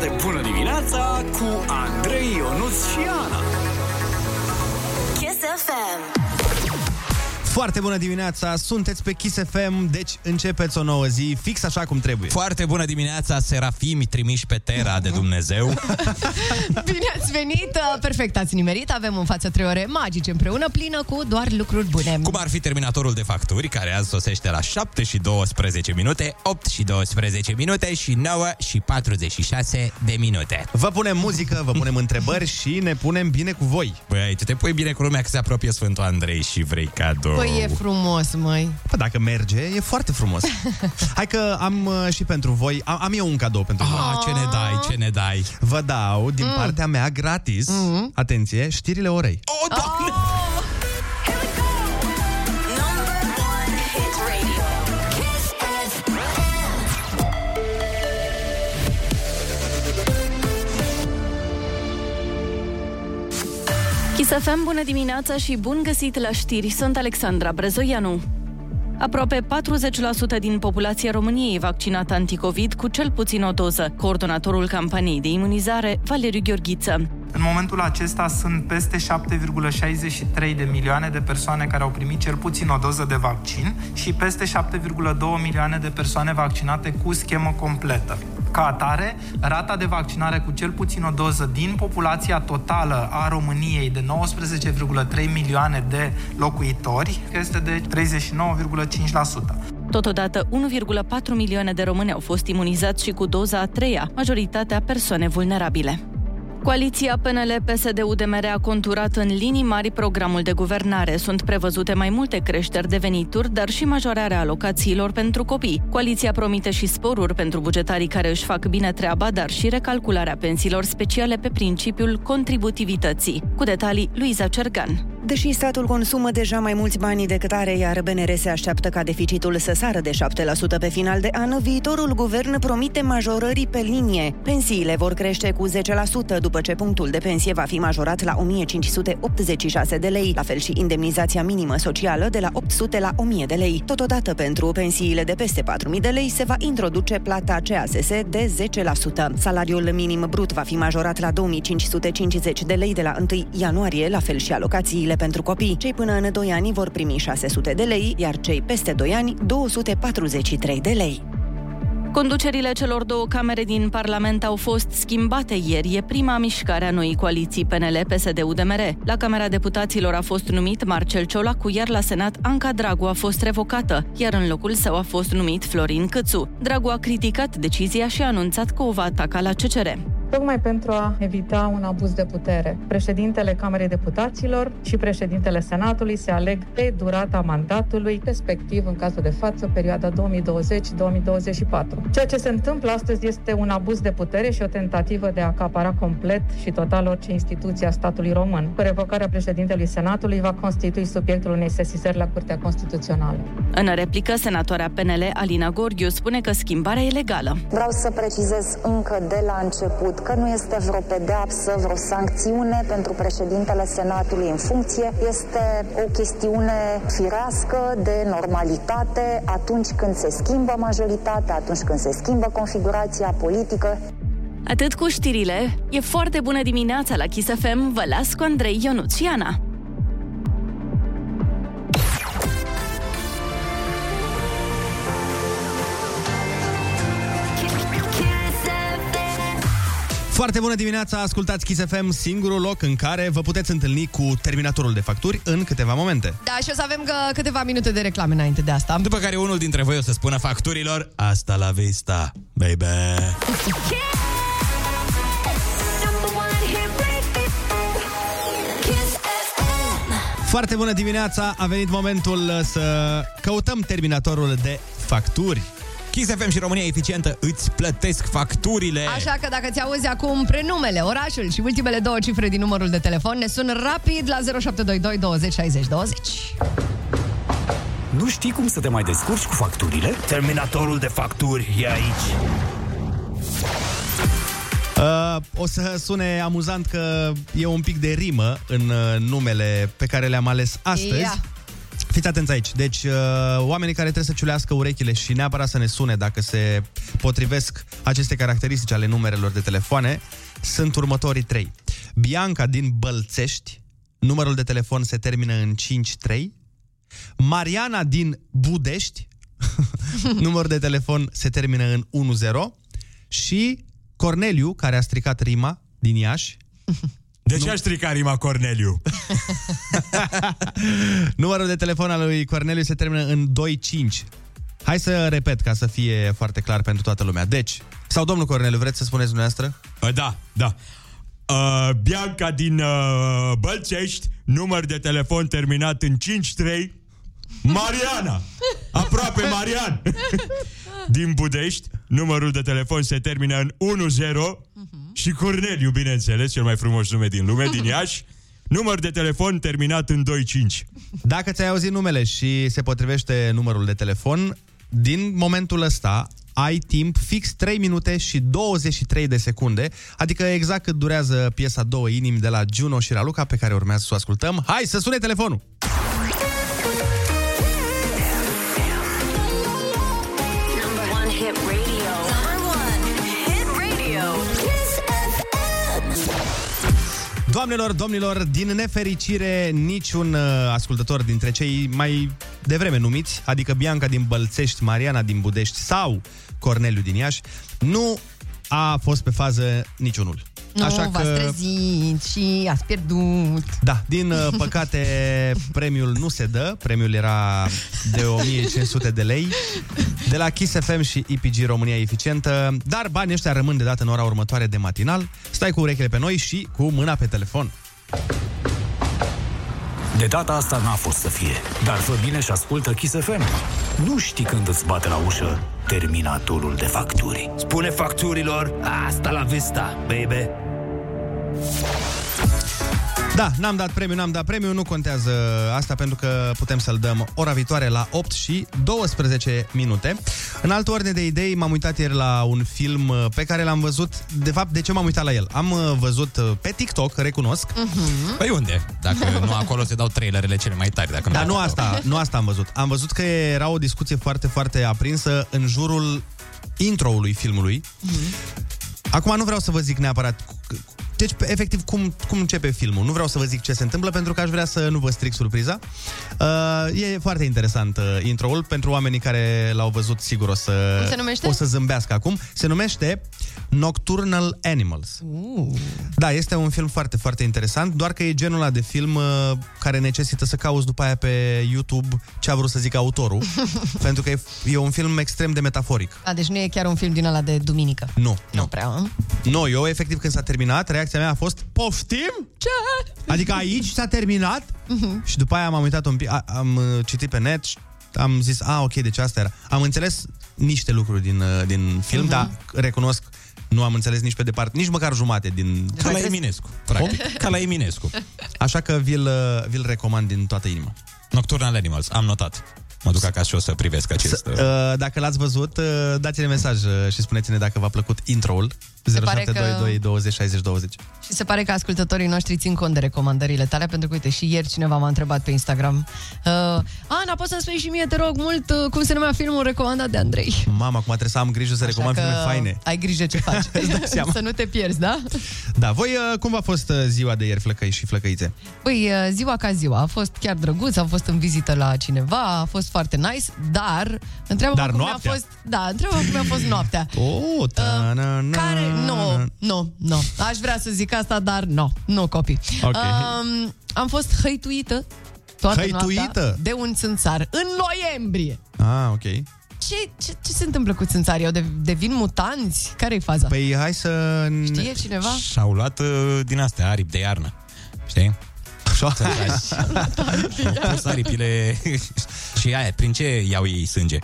de bună dimineața cu Andrei Ionuț și Ana. Foarte bună dimineața, sunteți pe Kiss FM, deci începeți o nouă zi fix așa cum trebuie. Foarte bună dimineața, serafimi trimiși pe Terra de Dumnezeu. Bine ați venit! Perfect, ați nimerit. Avem în față trei ore magice împreună, plină cu doar lucruri bune. Cum ar fi terminatorul de facturi, care azi sosește la 7 și 12 minute, 8 și 12 minute și 9 și 46 de minute. Vă punem muzică, vă punem întrebări și ne punem bine cu voi. Băi, tu te pui bine cu lumea că se apropie Sfântul Andrei și vrei cadou. Păi e frumos, măi. Păi dacă merge, e foarte frumos. Hai că am uh, și pentru voi, am, am eu un cadou pentru voi. Ah, ce ne dai, ce ne dai? Vă dau din partea mea gratis, atenție, știrile orei. O, doamne! Number Chisafem, bună dimineața și bun găsit la știri. Sunt Alexandra Brezoianu. Aproape 40% din populația României e vaccinată anticovid cu cel puțin o doză. Coordonatorul campaniei de imunizare, Valeriu Gheorghiță. În momentul acesta sunt peste 7,63 de milioane de persoane care au primit cel puțin o doză de vaccin și peste 7,2 milioane de persoane vaccinate cu schemă completă. Ca atare, rata de vaccinare cu cel puțin o doză din populația totală a României de 19,3 milioane de locuitori este de 39,5%. Totodată, 1,4 milioane de români au fost imunizați și cu doza a treia, majoritatea persoane vulnerabile. Coaliția PNL-PSD-UDMR a conturat în linii mari programul de guvernare. Sunt prevăzute mai multe creșteri de venituri, dar și majorarea alocațiilor pentru copii. Coaliția promite și sporuri pentru bugetarii care își fac bine treaba, dar și recalcularea pensiilor speciale pe principiul contributivității. Cu detalii, Luiza Cergan. Deși statul consumă deja mai mulți bani decât are, iar BNR se așteaptă ca deficitul să sară de 7% pe final de an, viitorul guvern promite majorări pe linie. Pensiile vor crește cu 10% după ce punctul de pensie va fi majorat la 1586 de lei, la fel și indemnizația minimă socială de la 800 la 1000 de lei. Totodată, pentru pensiile de peste 4000 de lei se va introduce plata CASS de 10%. Salariul minim brut va fi majorat la 2550 de lei de la 1 ianuarie, la fel și alocațiile pentru copii. Cei până în 2 ani vor primi 600 de lei, iar cei peste 2 ani 243 de lei. Conducerile celor două camere din Parlament au fost schimbate ieri. E prima mișcare a noii coaliții PNL-PSD-UDMR. La Camera Deputaților a fost numit Marcel Ciolacu, iar la Senat Anca Dragu a fost revocată, iar în locul său a fost numit Florin Câțu. Dragu a criticat decizia și a anunțat că o va ataca la CCR. Tocmai pentru a evita un abuz de putere. Președintele Camerei Deputaților și președintele Senatului se aleg pe durata mandatului, respectiv, în cazul de față, perioada 2020-2024. Ceea ce se întâmplă astăzi este un abuz de putere și o tentativă de a acapara complet și total orice instituție a statului român. Cu revocarea președintelui Senatului va constitui subiectul unei sesizări la Curtea Constituțională. În replică, senatoarea PNL Alina Gorghiu spune că schimbarea e legală. Vreau să precizez încă de la început că nu este vreo pedeapsă, vreo sancțiune pentru președintele Senatului în funcție. Este o chestiune firească de normalitate atunci când se schimbă majoritatea, atunci când se schimbă configurația politică. Atât cu știrile, e foarte bună dimineața la Kiss FM, vă las cu Andrei Ionuț Foarte bună dimineața, ascultați Kiss FM, singurul loc în care vă puteți întâlni cu terminatorul de facturi în câteva momente. Da, și o să avem că câteva minute de reclame înainte de asta. După care unul dintre voi o să spună facturilor Asta la vista, baby Number one hit radio. Kiss FM. Foarte bună dimineața, a venit momentul să căutăm terminatorul de facturi. Kiss FM și România Eficientă îți plătesc facturile Așa că dacă ți auzi acum prenumele, orașul și ultimele două cifre din numărul de telefon, ne sună rapid la 0722 20 60 20. Nu știi cum să te mai descurci cu facturile? Terminatorul de facturi e aici. Uh, o să sune amuzant că e un pic de rimă în uh, numele pe care le-am ales astăzi. Ia. Fiți atenți aici. Deci, uh, oamenii care trebuie să ciulească urechile și neapărat să ne sune dacă se potrivesc aceste caracteristici ale numerelor de telefoane, sunt următorii trei. Bianca din Bălțești, numărul de telefon se termină în 53. Mariana din Budești, numărul de telefon se termină în 10. Și Corneliu, care a stricat rima din Iași, De ce aș stricat rima Corneliu? Numărul de telefon al lui Corneliu se termină în 25. Hai să repet ca să fie foarte clar pentru toată lumea. Deci, sau domnul Corneliu, vreți să spuneți dumneavoastră? Uh, Da, da. Uh, Bianca din uh, Bălțești, număr de telefon terminat în 53. Mariana! Aproape Marian! din Budești, numărul de telefon se termină în 10 și Corneliu, bineînțeles, cel mai frumos nume din lume, din Iași, număr de telefon terminat în 25. Dacă ți-ai auzit numele și se potrivește numărul de telefon, din momentul ăsta ai timp fix 3 minute și 23 de secunde, adică exact cât durează piesa Două inimi de la Juno și Raluca, pe care urmează să o ascultăm. Hai să sune telefonul! Doamnelor, domnilor, din nefericire, niciun uh, ascultător dintre cei mai devreme numiți, adică Bianca din Bălțești, Mariana din Budești sau Corneliu din Iași, nu a fost pe fază niciunul. Nu, Așa v-ați că, trezit și ați pierdut. da, din uh, păcate, premiul nu se dă. Premiul era de 1500 de lei de la Kiss FM și IPG România Eficientă, dar banii ăștia rămân de dată în ora următoare de matinal. Stai cu urechile pe noi și cu mâna pe telefon. De data asta n-a fost să fie, dar fă bine și ascultă Kiss FM. Nu știi când îți bate la ușă terminatorul de facturi. Spune facturilor, asta la vista, baby. Da, n-am dat premiu, n-am dat premiu, nu contează asta pentru că putem să-l dăm ora viitoare la 8 și 12 minute. În altă ordine de idei, m-am uitat ieri la un film uh, pe care l-am văzut. De fapt, de ce m-am uitat la el? Am uh, văzut uh, pe TikTok, recunosc. Mhm. Păi unde? Dacă nu acolo se dau trailerele cele mai tari. Dacă Dar nu nu acolo. asta, nu asta am văzut. Am văzut că era o discuție foarte, foarte aprinsă în jurul intro-ului filmului. Acum nu vreau să vă zic neapărat deci, pe- efectiv, cum, cum începe filmul. Nu vreau să vă zic ce se întâmplă, pentru că aș vrea să nu vă stric surpriza. Uh, e foarte interesant uh, intro-ul. Pentru oamenii care l-au văzut, sigur o să, Cum se numește? o să zâmbească acum. Se numește Nocturnal Animals. Uh. Da, este un film foarte, foarte interesant, doar că e genul ăla de film uh, care necesită să cauți după aia pe YouTube ce a vrut să zic autorul, pentru că e, e un film extrem de metaforic. A, deci nu e chiar un film din ăla de duminică. Nu, Nu prea, a? Nu, eu efectiv când s-a terminat, reacția mea a fost Poftim? Ce? Adică aici s-a terminat? Și după aia m-am uitat un pic, a, am uh, citit pe net și am zis, a, ok, deci asta era. Am înțeles niște lucruri din, uh, din film, Mhm. dar recunosc, nu am înțeles nici pe departe, nici măcar jumate din... Ca la Eminescu, practic. Ca la Eminescu. Așa că vi-l, uh, vi-l recomand din toată inima. Nocturnal Animals, am notat. Mă duc acasă și o să privesc acest... Uh, dacă l-ați văzut, uh, dați-ne mesaj uh, și spuneți-ne dacă v-a plăcut intro-ul. Se pare 0722 20 60 20. Și se pare că ascultătorii noștri țin cont de recomandările tale, pentru că, uite, și ieri cineva m-a întrebat pe Instagram uh, Ana, poți să spui și mie, te rog mult, uh, cum se numea filmul recomandat de Andrei? Mama, acum trebuie să am grijă să recomand Așa filme că faine. Ai grijă ce faci. dai seama. să nu te pierzi, da? Da, voi uh, cum v-a fost uh, ziua de ieri, flăcăi și flăcăițe? Păi, uh, ziua ca ziua, a fost chiar drăguț, am fost în vizită la cineva, a fost foarte nice, dar întreabă Dar cum noaptea? a fost, da, întreabă cum a fost noaptea. Oh, ta, na, na, Care, nu, nu, nu. Aș vrea să zic asta, dar nu, nu copii. Ok. Um, am fost hăituită toată Hăituită? noaptea de un țânțar în noiembrie. Ah, ok. Ce, ce, ce se întâmplă cu țânțarii? Au de, devin mutanți? Care-i faza? Păi hai să... Știe cineva? Și-au luat uh, din astea aripi de iarnă. Știi? Așa? Au pus aripile și aia, prin ce iau ei sânge?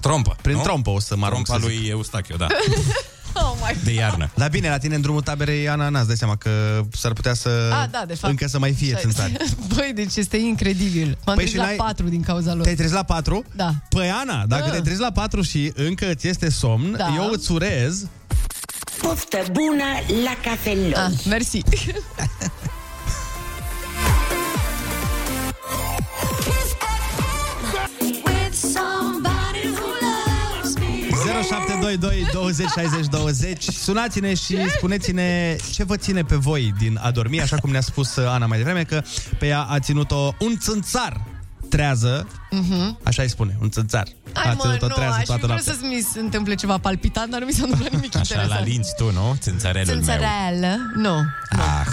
Trompă, Prin nu? trompă o să mă arunc Trompa să zic. lui Eustachiu, da. Oh my De iarnă. Dar bine, la tine în drumul taberei ananas, dai seama că s-ar putea să... Ah, da, de fapt. Încă să mai fie Așa- țânțari. Băi, deci este incredibil. M-am Păi păi și la n-ai- patru din cauza lor. Te-ai trezit la 4? Da. Păi Ana, dacă Da. te-ai trezit la 4 și încă ți este somn, Da. eu îți urez Poftă bună la cafelor. Ah, mersi. 0722 20 60 20 Sunați-ne și spuneți-ne ce vă ține pe voi din a dormi Așa cum ne-a spus uh, Ana mai devreme Că pe ea a ținut-o un țânțar trează Mhm. Așa îi spune, un țânțar Hai A mă, ținut-o nu, trează aș fi toată vrut noaptea să mi se întâmple ceva palpitant, dar nu mi s-a întâmplat nimic Așa interesant. la linți tu, nu? Țânțarelul meu. Țânțăreală? Nu. Ah,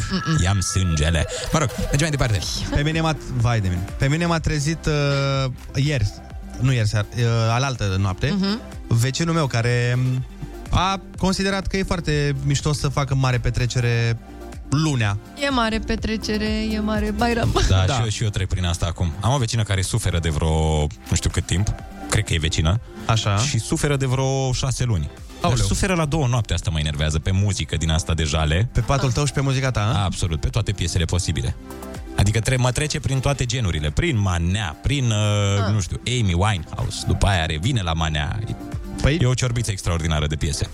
i-am sângele. Mă rog, mergem mai departe. Pe mine m-a... Vai de mine. Pe mine m-a trezit uh, ieri, nu ieri seara, uh, alaltă noapte, Mhm. vecinul meu care um, a considerat că e foarte mișto să facă mare petrecere lunea. E mare petrecere, e mare Bairam. Da, da. Și, eu, și eu trec prin asta acum. Am o vecină care suferă de vreo, nu știu cât timp, cred că e vecină. Așa. Și suferă de vreo șase luni. Dar Aoleu. suferă la două noapte, asta mă enervează, pe muzică din asta de jale. Pe patul tău și pe muzica ta, a? Absolut, pe toate piesele posibile. Adică tre- mă trece prin toate genurile, prin manea, prin, uh, nu știu, Amy Winehouse, după aia revine la manea. Păi? E o ciorbiță extraordinară de piese.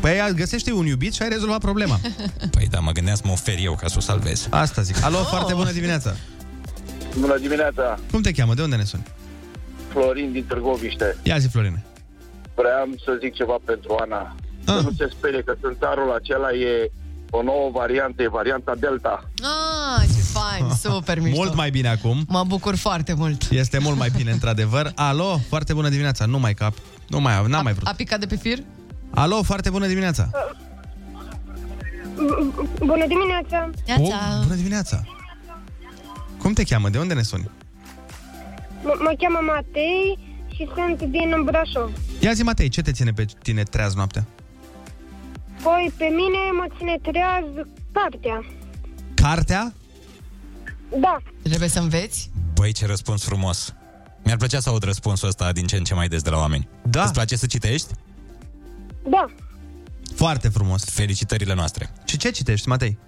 Păi găsește un iubit și ai rezolvat problema. Păi da, mă gândeam să mă ofer eu ca să o salvez. Asta zic. Alo, oh. foarte bună dimineața. Bună dimineața, Cum te cheamă? De unde ne suni? Florin din Târgoviște. Ia zi, Florine. Vreau să zic ceva pentru Ana. Ah. Să nu se sperie că țânțarul acela e o nouă variantă, e varianta Delta. Ah, ce fain, super mișto. Mult mai bine acum. Mă bucur foarte mult. Este mult mai bine, într-adevăr. Alo, foarte bună dimineața. Nu mai cap. Nu mai, n-am mai vrut. A picat de pe fir? Alo, foarte bună dimineața. Bună dimineața! Oh, bună dimineața. Cum te cheamă? De unde ne suni? M- mă cheamă Matei și sunt din Brașov. Ia zi, Matei, ce te ține pe tine treaz noaptea? Păi pe mine mă ține treaz cartea. Cartea? Da. Trebuie să înveți? Băi, ce răspuns frumos. Mi-ar plăcea să aud răspunsul ăsta din ce în ce mai des de la oameni. Da. Îți place să citești? Da. Foarte frumos. Felicitările noastre. Și ce citești, Matei?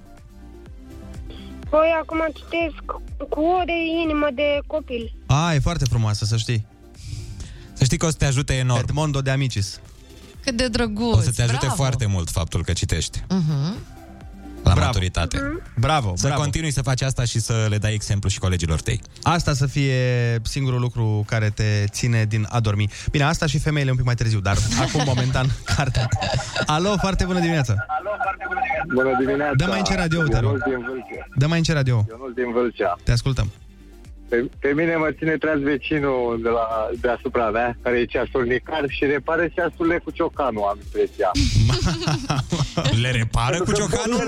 Păi acum citesc cu ore inimă de copil. A, e foarte frumoasă, să știi. Să știi că o să te ajute enorm. Edmondo de Amicis. Cât de drăguț. O să te ajute bravo. foarte mult faptul că citești Mhm. la Bravo. maturitate. Bravo, Să bravo. continui să faci asta și să le dai exemplu și colegilor tăi. Asta să fie singurul lucru care te ține din a dormi. Bine, asta și femeile un pic mai târziu, dar acum, momentan, cartea. Alo, foarte bună dimineața. Bună dimineața! Dă mai încet radio, te rog. Ionuț din Vâlcea. Dă mai încet radio. Ionuț din Vâlcea. Te ascultăm. Pe, pe mine mă ține treaz vecinul de la, deasupra mea, care e ceasulnicar și repare ceasurile cu ciocanul, am impresia. Le repară cu ciocanul?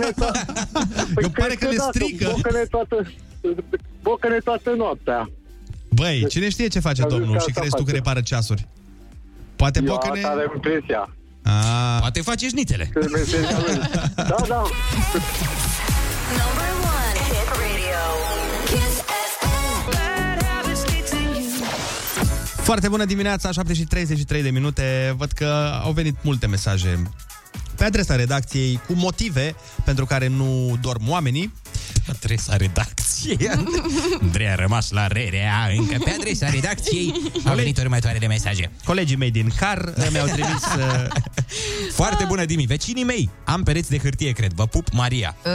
Păi pare că le strică. Bocăne toată, bocăne toată noaptea. Băi, cine știe ce face Am zis domnul că și asta crezi tu că face. repară ceasuri? Poate Eu bocăne... asta am impresia. A, Poate face șnițele. Că meseria lui. Da, da. Foarte bună dimineața, 7 și 33 de minute. Văd că au venit multe mesaje pe adresa redacției cu motive pentru care nu dorm oamenii. Adresa redacției. Andrei a rămas la rerea încă pe adresa redacției. Au venit următoarele de mesaje. Colegii mei din car uh, mi-au trimis... Uh, Foarte bună dimi. Vecinii mei. Am pereți de hârtie, cred. Vă pup, Maria. Uh,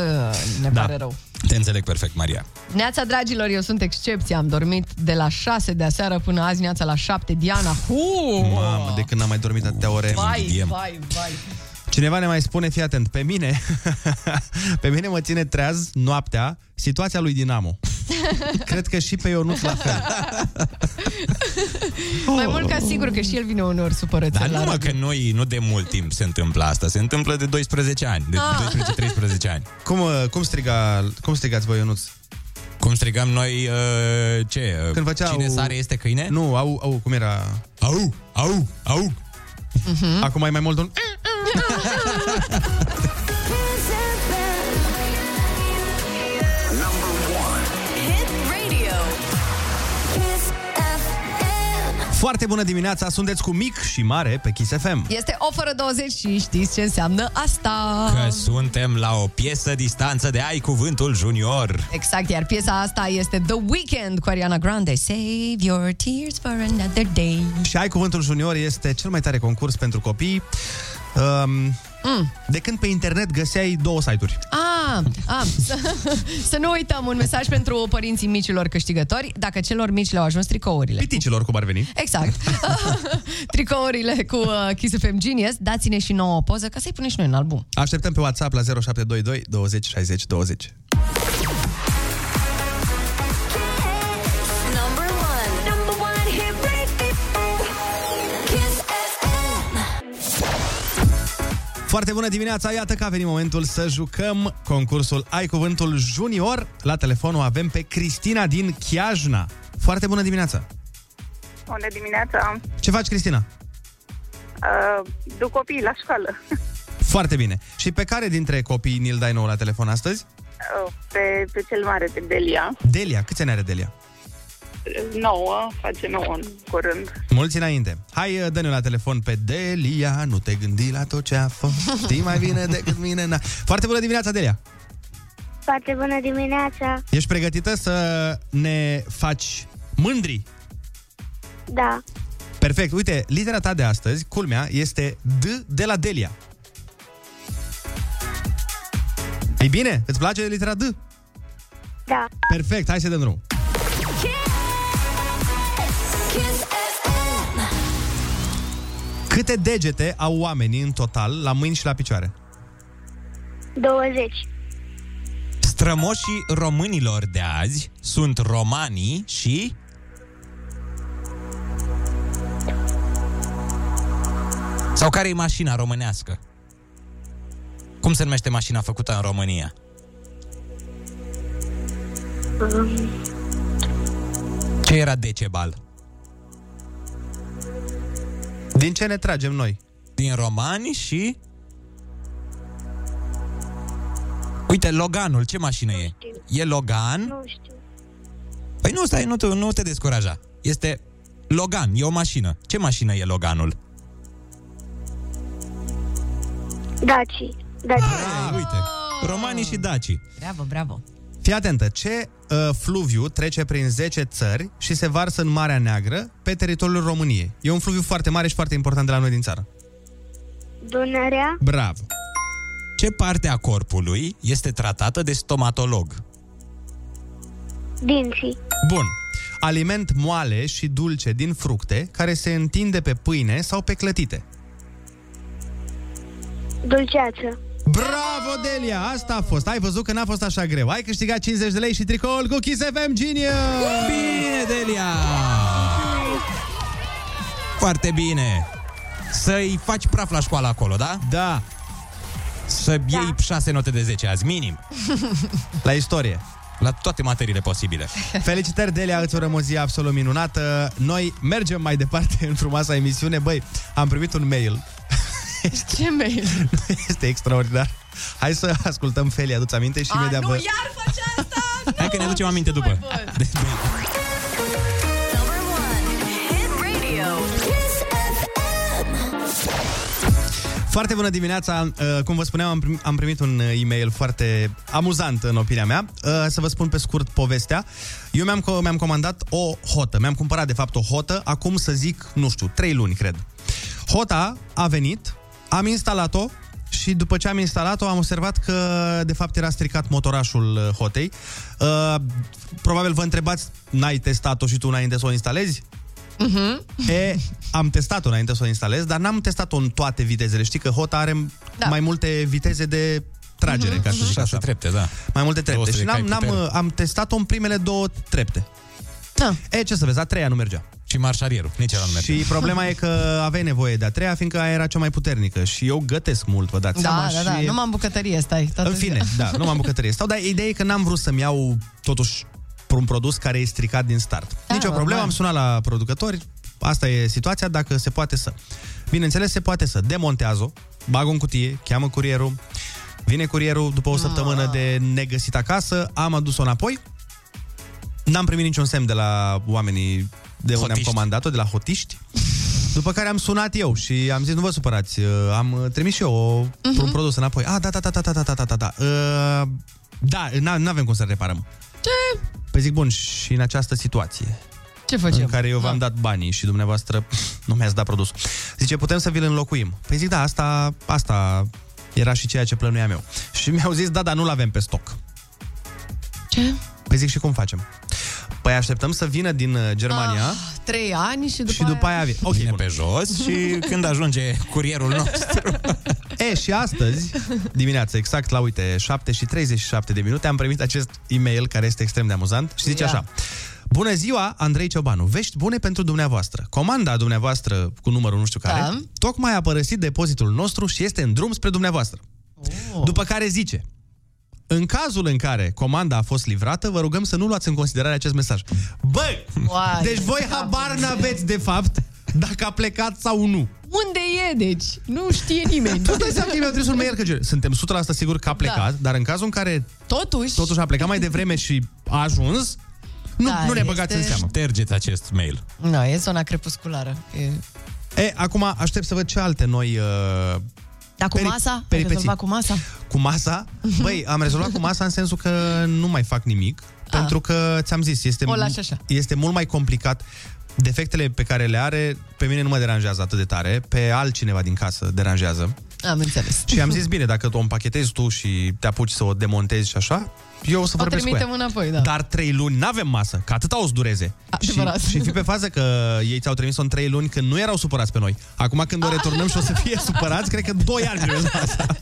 ne Da. pare rău. Te înțeleg perfect, Maria. Neața, dragilor, eu sunt excepția. Am dormit de la 6 de aseară până azi, neața la 7. Diana, hu! Mamă, de când n-am mai dormit atâtea ore. Vai, vai, vai. Cineva ne mai spune, fii atent, pe mine, pe mine mă ține treaz noaptea situația lui Dinamo. Cred că și pe Ionuț la fel. Mai mult ca sigur că și el vine uneori supărățel Dar la nu mă radio. că noi, nu de mult timp se întâmplă asta. Se întâmplă de 12 ani. De Ah. 12-13 ani. Cum, uh, cum, striga, cum strigați voi, Ionuț? Cum strigam noi, uh, ce? uh, Când făceau... Cine sare este câine? Nu, au, au, cum era? Au, au, au. Mhm. Acum ai mai mult un... Foarte bună dimineața, sunteți cu Mic și Mare pe Kiss FM. Este o fără 20 și știți ce înseamnă asta. Că suntem la o piesă distanță de Ai Cuvântul Junior. Exact, iar piesa asta este The Weeknd cu Ariana Grande. Save your tears for another day. Și Ai Cuvântul Junior este cel mai tare concurs pentru copii. Um, Mm. de când pe internet găseai două site-uri. Ah, Ah, ah, să, să nu uităm un mesaj pentru părinții micilor câștigători. Dacă celor mici le-au ajuns tricourile. Piticilor, cum ar veni. Exact. tricourile cu uh, Kiss FM Genius, dați-ne și nouă o poză ca să-i punem și noi în album. Așteptăm pe WhatsApp la 0722 20 60 20. Foarte bună dimineața, iată că a venit momentul să jucăm concursul Ai Cuvântul Junior. La telefonul avem pe Cristina din Chiajna. Foarte bună dimineața! Bună dimineața! Ce faci, Cristina? Uh, duc copiii la școală. Foarte bine. Și pe care dintre copii ni-l dai nou la telefon astăzi? Uh, pe, pe cel mare, pe Delia. Delia. Câți ani are Delia? Nouă, face nouă în curând. Mulți înainte. Hai, dă-ne la telefon pe Delia, nu te gândi la tot ce a fost. Știi mai bine decât mine. Na. Foarte bună dimineața, Delia! Foarte bună dimineața. Ești pregătită să ne faci mândri? Da. Perfect. Uite, litera ta de astăzi, culmea, este D de la Delia. Ei bine? Îți place litera D? Da. Perfect, hai să dăm drum. Câte degete au oamenii în total la mâini și la picioare? 20. Strămoșii românilor de azi sunt romanii și... Sau care e mașina românească? Cum se numește mașina făcută în România? Ce era Decebal? Din ce ne tragem noi? Din romani și... Uite, Loganul, ce mașină e? E Logan? Nu știu. Păi nu, stai, nu te, nu te descuraja. Este Logan, e o mașină. Ce mașină e Loganul? Daci. Daci. Ei, uite, romanii și dacii. Bravo, bravo. Fii atentă, ce uh, fluviu trece prin 10 țări și se varsă în Marea Neagră pe teritoriul României? E un fluviu foarte mare și foarte important de la noi din țară. Dunărea. Bravo! Ce parte a corpului este tratată de stomatolog? Dinții. Bun. Aliment moale și dulce din fructe care se întinde pe pâine sau pe clătite. Dulceață. Bravo, Delia! Asta a fost. Ai văzut că n-a fost așa greu. Ai câștigat 50 de lei și tricoul cu Kiss FM Genius! Bine, Delia! Foarte bine! Să-i faci praf la școală acolo, da? Da. Să iei 6 note de 10 azi, minim. La istorie. La toate materiile posibile. Felicitări, Delia, îți urăm o zi absolut minunată. Noi mergem mai departe în frumoasa emisiune. Băi, am primit un mail. Ce mail? Este extraordinar. Hai să ascultăm Felia, aduți aminte și A, imediat nu, vă... iar faci asta! Hai că ne aducem aminte după. Number one hit radio. Kiss FM. Foarte bună dimineața! Uh, Cum vă spuneam, am primit, am primit un uh, e-mail foarte amuzant în opinia mea. Uh, Să vă spun pe scurt povestea. Eu mi-am, co- mi-am comandat o hotă. Mi-am cumpărat, de fapt, o hotă, acum să zic, nu știu, trei luni, cred. Hota a venit, am instalat-o și după ce am instalat-o am observat că de fapt era stricat motorașul uh, hotei. Uh, probabil vă întrebați, n-ai testat-o și tu înainte să o instalezi? Uh-huh. E, am testat-o înainte să o instalez, dar n-am testat-o în toate vitezele. Știi că Hota are da. mai multe viteze de tragere, Mhm, ca să zic Șase așa. trepte, da. Mai multe trepte. 200 Și de n-am, cai n-am, putere. uh, am testat-o în primele două trepte. Da. E, ce să vezi, a treia nu mergea. Și marșarierul, nici ăla nu merge. Și problema e că aveai nevoie de a treia, fiindcă aia era cea mai puternică. Și eu gătesc mult, vă dați seama. Da, da, da, și... numai în bucătărie stai toată În fine, ziua. da, nu m-am bucătărie. Stau, dar ideea e că n-am vrut să-mi iau totuși un produs care e stricat din start. Da, Nici o problemă, normal. am sunat la producători, asta e situația, dacă se poate să. Bineînțeles, se poate să demontează-o, bag în cutie, cheamă curierul, vine curierul după o săptămână de negăsit acasă, am adus-o înapoi, n-am primit niciun semn de la oamenii de unde am Hotiști. comandat-o, de la hotiști. După care am sunat eu și am zis, nu vă supărați, uh, am uh, trimis și eu o, uh-huh. un produs înapoi. Ah, da, da, da, da, da, da, da, da, da, da. Uh, da, nu avem cum să reparăm. Ce? Păi zic, bun, și în această situație Ce facem? în care eu v-am dat banii și dumneavoastră nu mi-ați dat produsul. Zice, putem să vi-l înlocuim. Păi zic, da, asta, asta era și ceea ce plănuiam eu. Și mi-au zis, da, dar nu-l avem pe stoc. Ce? Păi zic, și cum facem? Păi așteptăm să vină din uh, Germania Ah, trei ani și după și după aia vine. Ok, Vine bun. pe jos și când ajunge curierul nostru... E, și astăzi, dimineața, exact la, uite, 7 și 37 de minute, am primit acest e-mail care este extrem de amuzant și zice Ia. așa. Bună ziua, Andrei Ciobanu. Vești bune pentru dumneavoastră. Comanda dumneavoastră cu numărul nu știu care, Da. tocmai a părăsit depozitul nostru și este în drum spre dumneavoastră. Oh. După care zice, în cazul în care comanda a fost livrată, vă rugăm să nu luați în considerare acest mesaj. Bă, Uai, deci voi habar n-aveți de fapt dacă a plecat sau nu. Unde e, deci? Nu știe nimeni. Tu dai seama că mi-au trimis un mail că gen, suntem 100% sigur că a plecat, da. dar în cazul în care Totuși, totuși a plecat mai devreme și a ajuns, nu, Da, nu ne băgați este- în seamă. Ștergeți acest mail. nu, e zona crepusculară. E... E, acum aștept să văd ce alte noi... Uh, Dar cu Peri- masa? Ai peripeții. rezolvat cu masa? cu masa. Băi, am rezolvat cu masa în sensul că nu mai fac nimic, pentru că ți-am zis, este, O lași așa. este mult mai complicat. Defectele pe care le are, pe mine nu mă deranjează atât de tare, pe altcineva din casă deranjează. Am înțeles. Și am zis, bine, dacă o împachetezi tu și te apuci să o demontezi și așa, eu o să O vorbesc cu ea. trimitem înapoi, da. Dar trei luni n-avem masă, că atâta o să dureze. Și, Adevărat. și fi pe fază că ei ți-au trimis-o în trei luni când nu erau supărați pe noi. Acum când o returnăm și o să fie supărați, cred că doi ani primesc masa.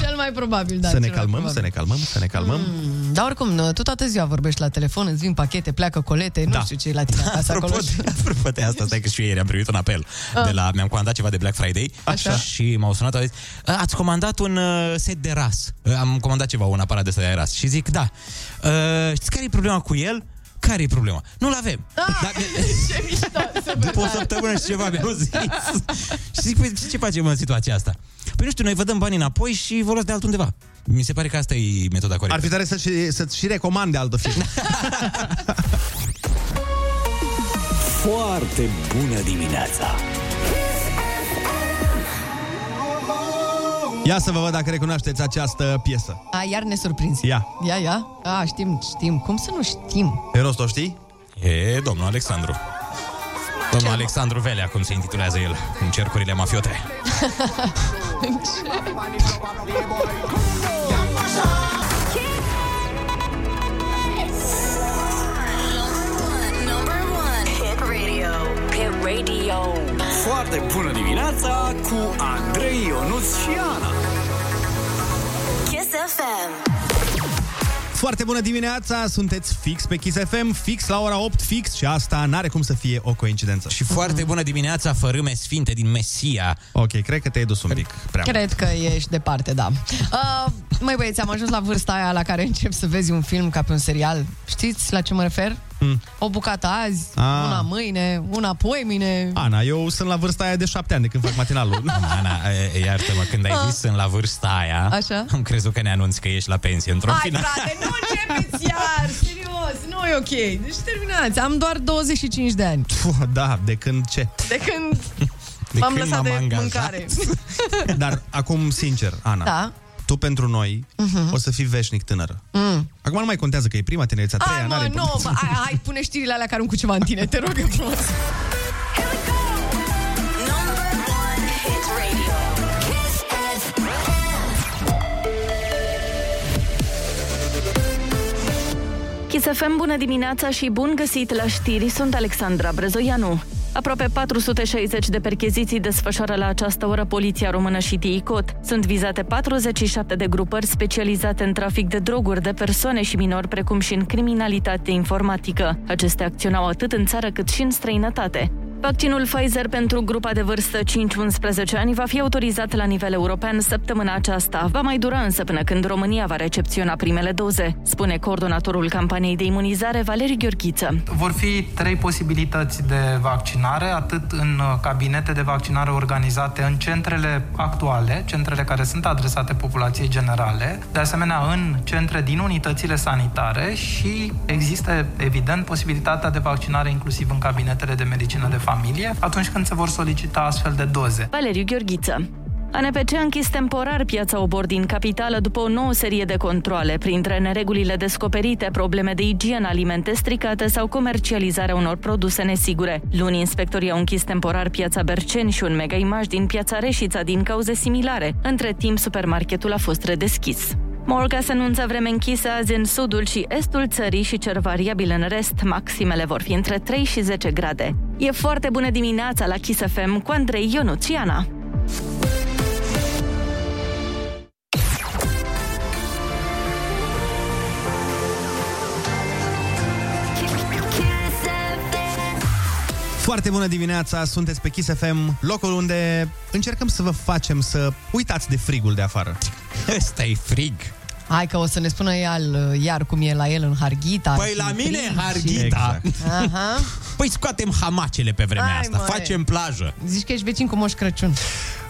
Cel mai probabil, da. să ne cel mai calmăm, probabil. să ne calmăm, să ne calmăm. Mm, Dar oricum, tu toată ziua vorbești la telefon, îți vin pachete, pleacă colete, nu Da. știu ce e la tine acasă acolo. Apropo, de- apropo de asta, stai că și eu ieri am primit un apel Ah. de la, mi-am comandat ceva de Black Friday Așa. și m-au sunat, au zis, "A, ați comandat un uh, set de ras. Uh, Am comandat ceva, un aparat de ăsta de ras. Și zic, da. Uh, știți care e problema cu el? Care e problema? Nu-l avem. Ah, Dar, ce mișto, după o săptămână și ceva mi-au zis. și zic, păi ce facem în situația asta? Păi nu știu, noi vă dăm banii înapoi și vă luați de altundeva. Mi se pare că asta e metoda corectă. Ar fi tare să-ți, și- să-ți și recomande altă firmă. Foarte bună dimineața! Ia să vă văd dacă recunoașteți această piesă. A, iar ne surprinzi. Ia. Ia, ia. A, știm, știm. Cum să nu știm? Pe rost o știi? E domnul Alexandru. Domnul Alexandru Velea, cum se intitulează el, în cercurile mafiote. Number radio. Foarte bună dimineața cu Andrei Ionuț și Ana. Kiss FM. Foarte bună dimineața, sunteți fix pe Kiss FM, fix la ora 8, fix și asta n-are cum să fie o coincidență. Și foarte bună dimineața, fărâme sfinte din Mesia. Ok, cred că te-ai dus un pic prea mult. Cred că ești departe, da. Uh, măi băieți, am ajuns la vârsta aia la care încep să vezi un film ca pe un serial. Știți la ce mă refer? Mm. O bucată azi, Ah. una mâine, una poimine. Ana, eu sunt la vârsta aia de șapte ani de când fac matinalul. Ana, e, iartă-mă, când ai Ah. zis sunt la vârsta aia, Așa? am crezut că ne anunți că ești la pensie într-un Hai, final. frate, nu începeți iar, serios, nu e ok. Deci terminați, am doar 25 de ani. Puh, da, de când ce? De când De m-am când lăsat m-am de angajat. mâncare. Dar acum, sincer, Ana, Da. Tu pentru noi Mhm. o să fii veșnic tânără. Mm. Acum nu mai contează că e prima tinerețe, a treia, Hai, n-are mă, nu, importanță. bă, hai, hai, pune știrile alea care cu ceva în tine, te rog eu frumos. Hit radio. Kiss FM. Chisafem, bună dimineața și bun găsit la știri, sunt Alexandra Brezoianu. Aproape 460 de percheziții desfășoară la această oră Poliția Română și TICOT. Sunt vizate 47 de grupări specializate în trafic de droguri, de persoane și minori, precum și în criminalitate informatică. Acestea acționau atât în țară cât și în străinătate. Vaccinul Pfizer pentru grupa de vârstă 5-11 ani va fi autorizat la nivel european săptămâna aceasta. Va mai dura însă până când România va recepționa primele doze, spune coordonatorul campaniei de imunizare Valeriu Gheorghiță. Vor fi trei posibilități de vaccinare, atât în uh, cabinete de vaccinare organizate în centrele actuale, centrele care sunt adresate populației generale, de asemenea în centre din unitățile sanitare și există, evident, posibilitatea de vaccinare inclusiv în cabinetele de medicină de familie, atunci când se vor solicita astfel de doze. Valeriu Gheorghiță. ANPC a închis temporar piața Obor din capitală după o nouă serie de controle, printre neregulile descoperite, probleme de igienă, alimente stricate sau comercializarea unor produse nesigure. Luni, inspectorii au închis temporar piața Berceni și un mega imaj din piața Reșița din cauze similare. Între timp, supermarketul a fost redeschis. Morgas anunță vreme închisă azi în sudul și estul țării și cer variabil în rest. Maximele vor fi între 3 și 10 grade. E foarte bună dimineața la Kiss FM cu Andrei Ionuțiana. Foarte bună dimineața, sunteți pe Kiss FM, locul unde încercăm să vă facem să uitați de frigul de afară. Ăsta e frig. Hai că o să ne spună el, iar cum e la el în Harghita. Păi și la mine frig în Harghita. și- Aha. Păi scoatem hamacele pe vremea Hai, asta, măi. facem plajă. Zici că ești vecin cu Moș Crăciun.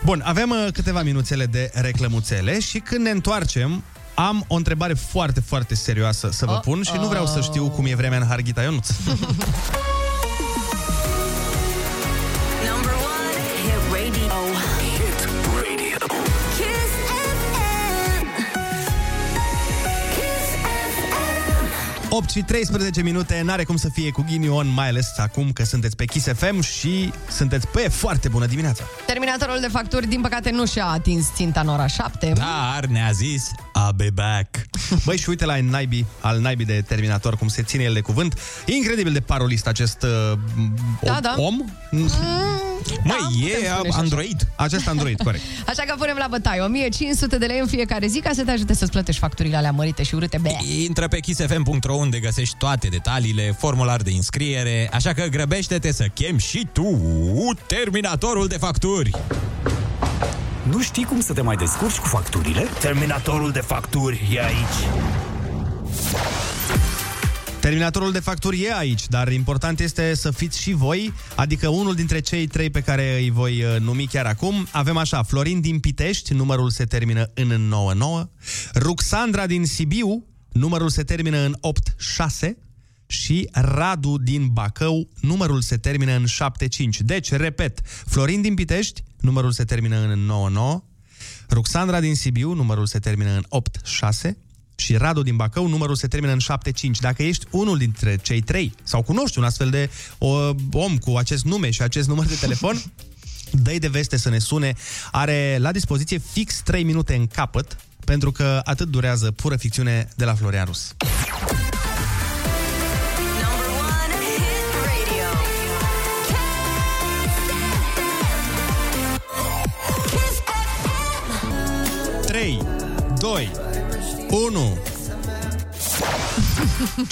Bun, avem uh, câteva minuțele de reclămuțele și când ne întoarcem, am o întrebare foarte, foarte serioasă să vă Oh, pun și nu vreau să oh. știu cum e vremea în Harghita Ionuț. 8 și 13 minute, n-are cum să fie cu ghinion, mai ales acum că sunteți pe Kiss FM și sunteți pe foarte bună dimineața. Terminatorul de facturi, din păcate, nu și-a atins ținta în ora 7. Dar ne-a zis, I'll be back. Băi, și uite la naibii, al naibii de Terminator, cum se ține el de cuvânt. E incredibil de parolist acest uh, Da, om. da. om. Măi, putem e spune și așa. Android. Acest Android, corect. Așa că punem la bătaie 1500 de lei în fiecare zi ca să te ajute să-ți plătești facturile alea mărite și urâte. Be. Intră pe kissfm.ro unde găsești toate detaliile, formular de înscriere, așa că grăbește-te să chem și tu terminatorul de facturi. Nu știi cum să te mai descurci cu facturile? Terminatorul de facturi e aici. Terminatorul de facturi e aici, dar important este să fiți și voi, adică unul dintre cei trei pe care îi voi uh, numi chiar acum. Avem așa, Florin din Pitești, numărul se termină în 99, Ruxandra din Sibiu, numărul se termină în 86 și Radu din Bacău, numărul se termină în 75. Deci, repet, Florin din Pitești, numărul se termină în 99, Ruxandra din Sibiu, numărul se termină în 86 și Radu din Bacău, numărul se termină în 75. Dacă ești unul dintre cei trei sau cunoști un astfel de o, om cu acest nume și acest număr de telefon, dă de veste să ne sune. Are la dispoziție fix 3 minute în capăt, pentru că atât durează pură ficțiune de la Florian Rus. Number one, hit radio. Kiss FM. 3, 2, 1...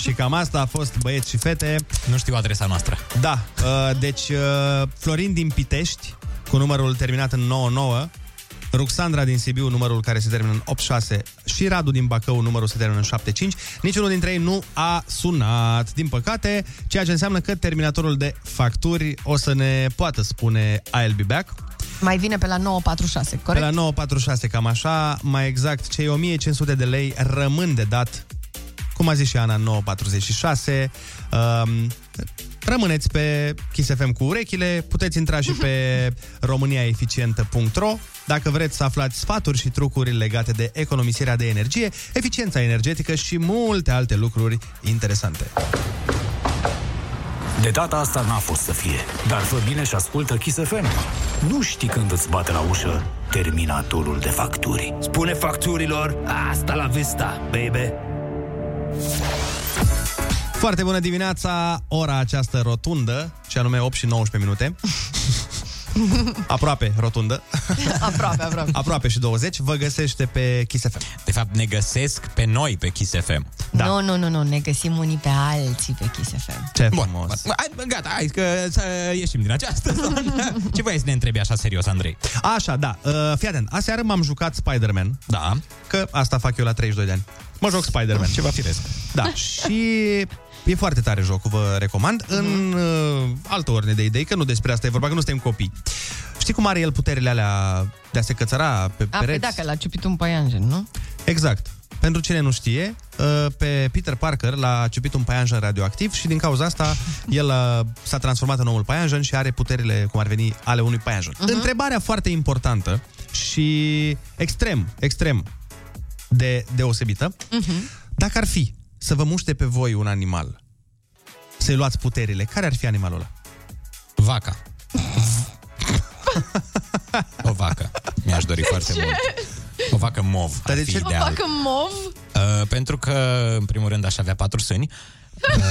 și cam asta a fost băieți și fete. Nu știu adresa noastră. Da, uh, deci uh, Florin din Pitești, cu numărul terminat în 99, Ruxandra din Sibiu, numărul care se termină în 86 și Radu din Bacău, numărul se termină în 75. Niciunul dintre ei nu a sunat, din păcate, ceea ce înseamnă că terminatorul de facturi o să ne poată spune I'll be back. Mai vine pe la 946, corect? Pe la 946, cam așa, mai exact, cei 1500 de lei rămân de dat, cum a zis și Ana, în 946. Um, rămâneți pe Kiss FM cu urechile, puteți intra și pe româniaeficientă.ro dacă vreți să aflați sfaturi și trucuri legate de economisirea de energie, eficiența energetică și multe alte lucruri interesante. De data asta n-a fost să fie, dar fă bine și ascultă Kiss FM. Nu știi când îți bate la ușă terminatorul de facturi. Spune facturilor, asta la vista, baby. Foarte bună dimineața, ora această rotundă, și anume 8 și 19 minute. Aproape rotundă. aproape, aproape. Aproape și 20, vă găsește pe Kiss FM. De fapt, ne găsesc pe noi pe Kiss FM. Da. Nu, nu, nu, nu, ne găsim unii pe alții pe Kiss FM. Ce Bun, frumos. bun. Hai, gata, hai că să ieșim din această zonă. Ce vrei să ne întrebi așa serios, Andrei? Așa, da. Uh, fii atent. Aseară m-am jucat Spider-Man. Da. Că asta fac eu la 32 de ani. Mă joc Spider-Man. Ceva firesc. Da. și e foarte tare jocul, vă recomand. În uh, altă ordine de idei, că nu despre asta e vorba, că nu suntem copii. Știi cum are el puterile alea de a se cățăra pe A, păi pereți? da, că l-a ciupit un paianjen, nu? Exact. Pentru cine nu știe, uh, pe Peter Parker l-a ciupit un paianjen radioactiv și din cauza asta el uh, s-a transformat în omul paianjen și are puterile, cum ar veni, ale unui paianjen. Uh-huh. Întrebarea foarte importantă, și extrem, extrem de deosebită. Uh-huh. Dacă ar fi să vă muște pe voi un animal, să-i luați puterile, care ar fi animalul ăla? Vaca. O vacă. Mi-aș dori foarte ce? mult. O vacă mov. Dar ar de fi ce? O ideal. facă mov? Uh, pentru că, în primul rând, aș avea patru sâni. Uh,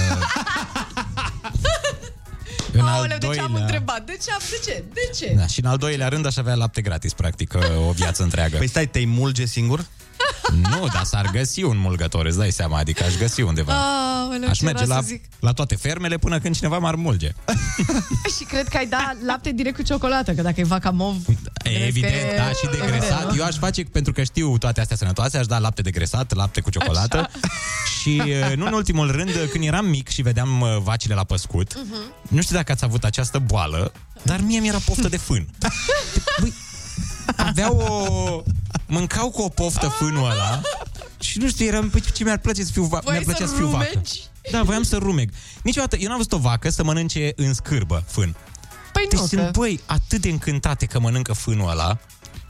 în al Aoleu, de ce am doilea... întrebat? De ce? am- De ce? De ce? Da, și în al doilea rând aș avea lapte gratis, practic, uh, o viață întreagă. Păi stai, te-ai mulge singur? Nu, dar s-ar găsi un mulgător, îți dai seama, adică aș găsi undeva. Aoleu, Aș ce merge era la, să zic. la toate fermele până când cineva m-ar mulge. Și cred că ai da lapte direct cu ciocolată, că dacă e vaca mov... Evident, că- da, și degresat. nu? Eu aș face, pentru că știu toate astea sănătoase, aș da lapte degresat, lapte cu ciocolată. Așa. Și, uh, nu în ultimul rând, când eram mic și vedeam uh, vacile la păscut, Mhm. nu știu dacă ați avut această boală, dar mie mi-era poftă de fân. Băi, aveau o... Mâncau cu o poftă fânul ăla și nu știu, eram, păi, ce mi-ar plăcea să fiu, va- Voiai mi-ar plăcea să să fiu vacă. rumegi? Da, voiam să rumeg. Niciodată, eu n-am văzut o vacă să mănânce în scârbă fân. Păi Deci nu, sunt, că... băi, atât de încântate că mănâncă fânul ăla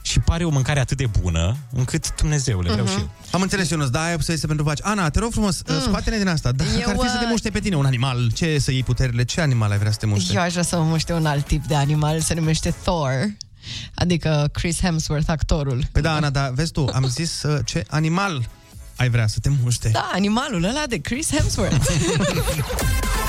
și pare o mâncare atât de bună, încât Dumnezeule, vreau Mhm. și eu. Am înțeles, Ionuț, da, ai obsesie pentru vaci. Ana, te rog frumos, mm. scoate-ne din asta. Dacă Eu, ar fi să te uh, muște pe tine un animal, ce să iei puterile? Ce animal ai vrea să te muște? Eu aș vrea să mă muște un alt tip de animal, se numește Thor. Adică Chris Hemsworth, actorul. Păi da, Ana, dar vezi tu, am zis uh, ce animal ai vrea să te muște. Da, animalul ăla de Chris Hemsworth.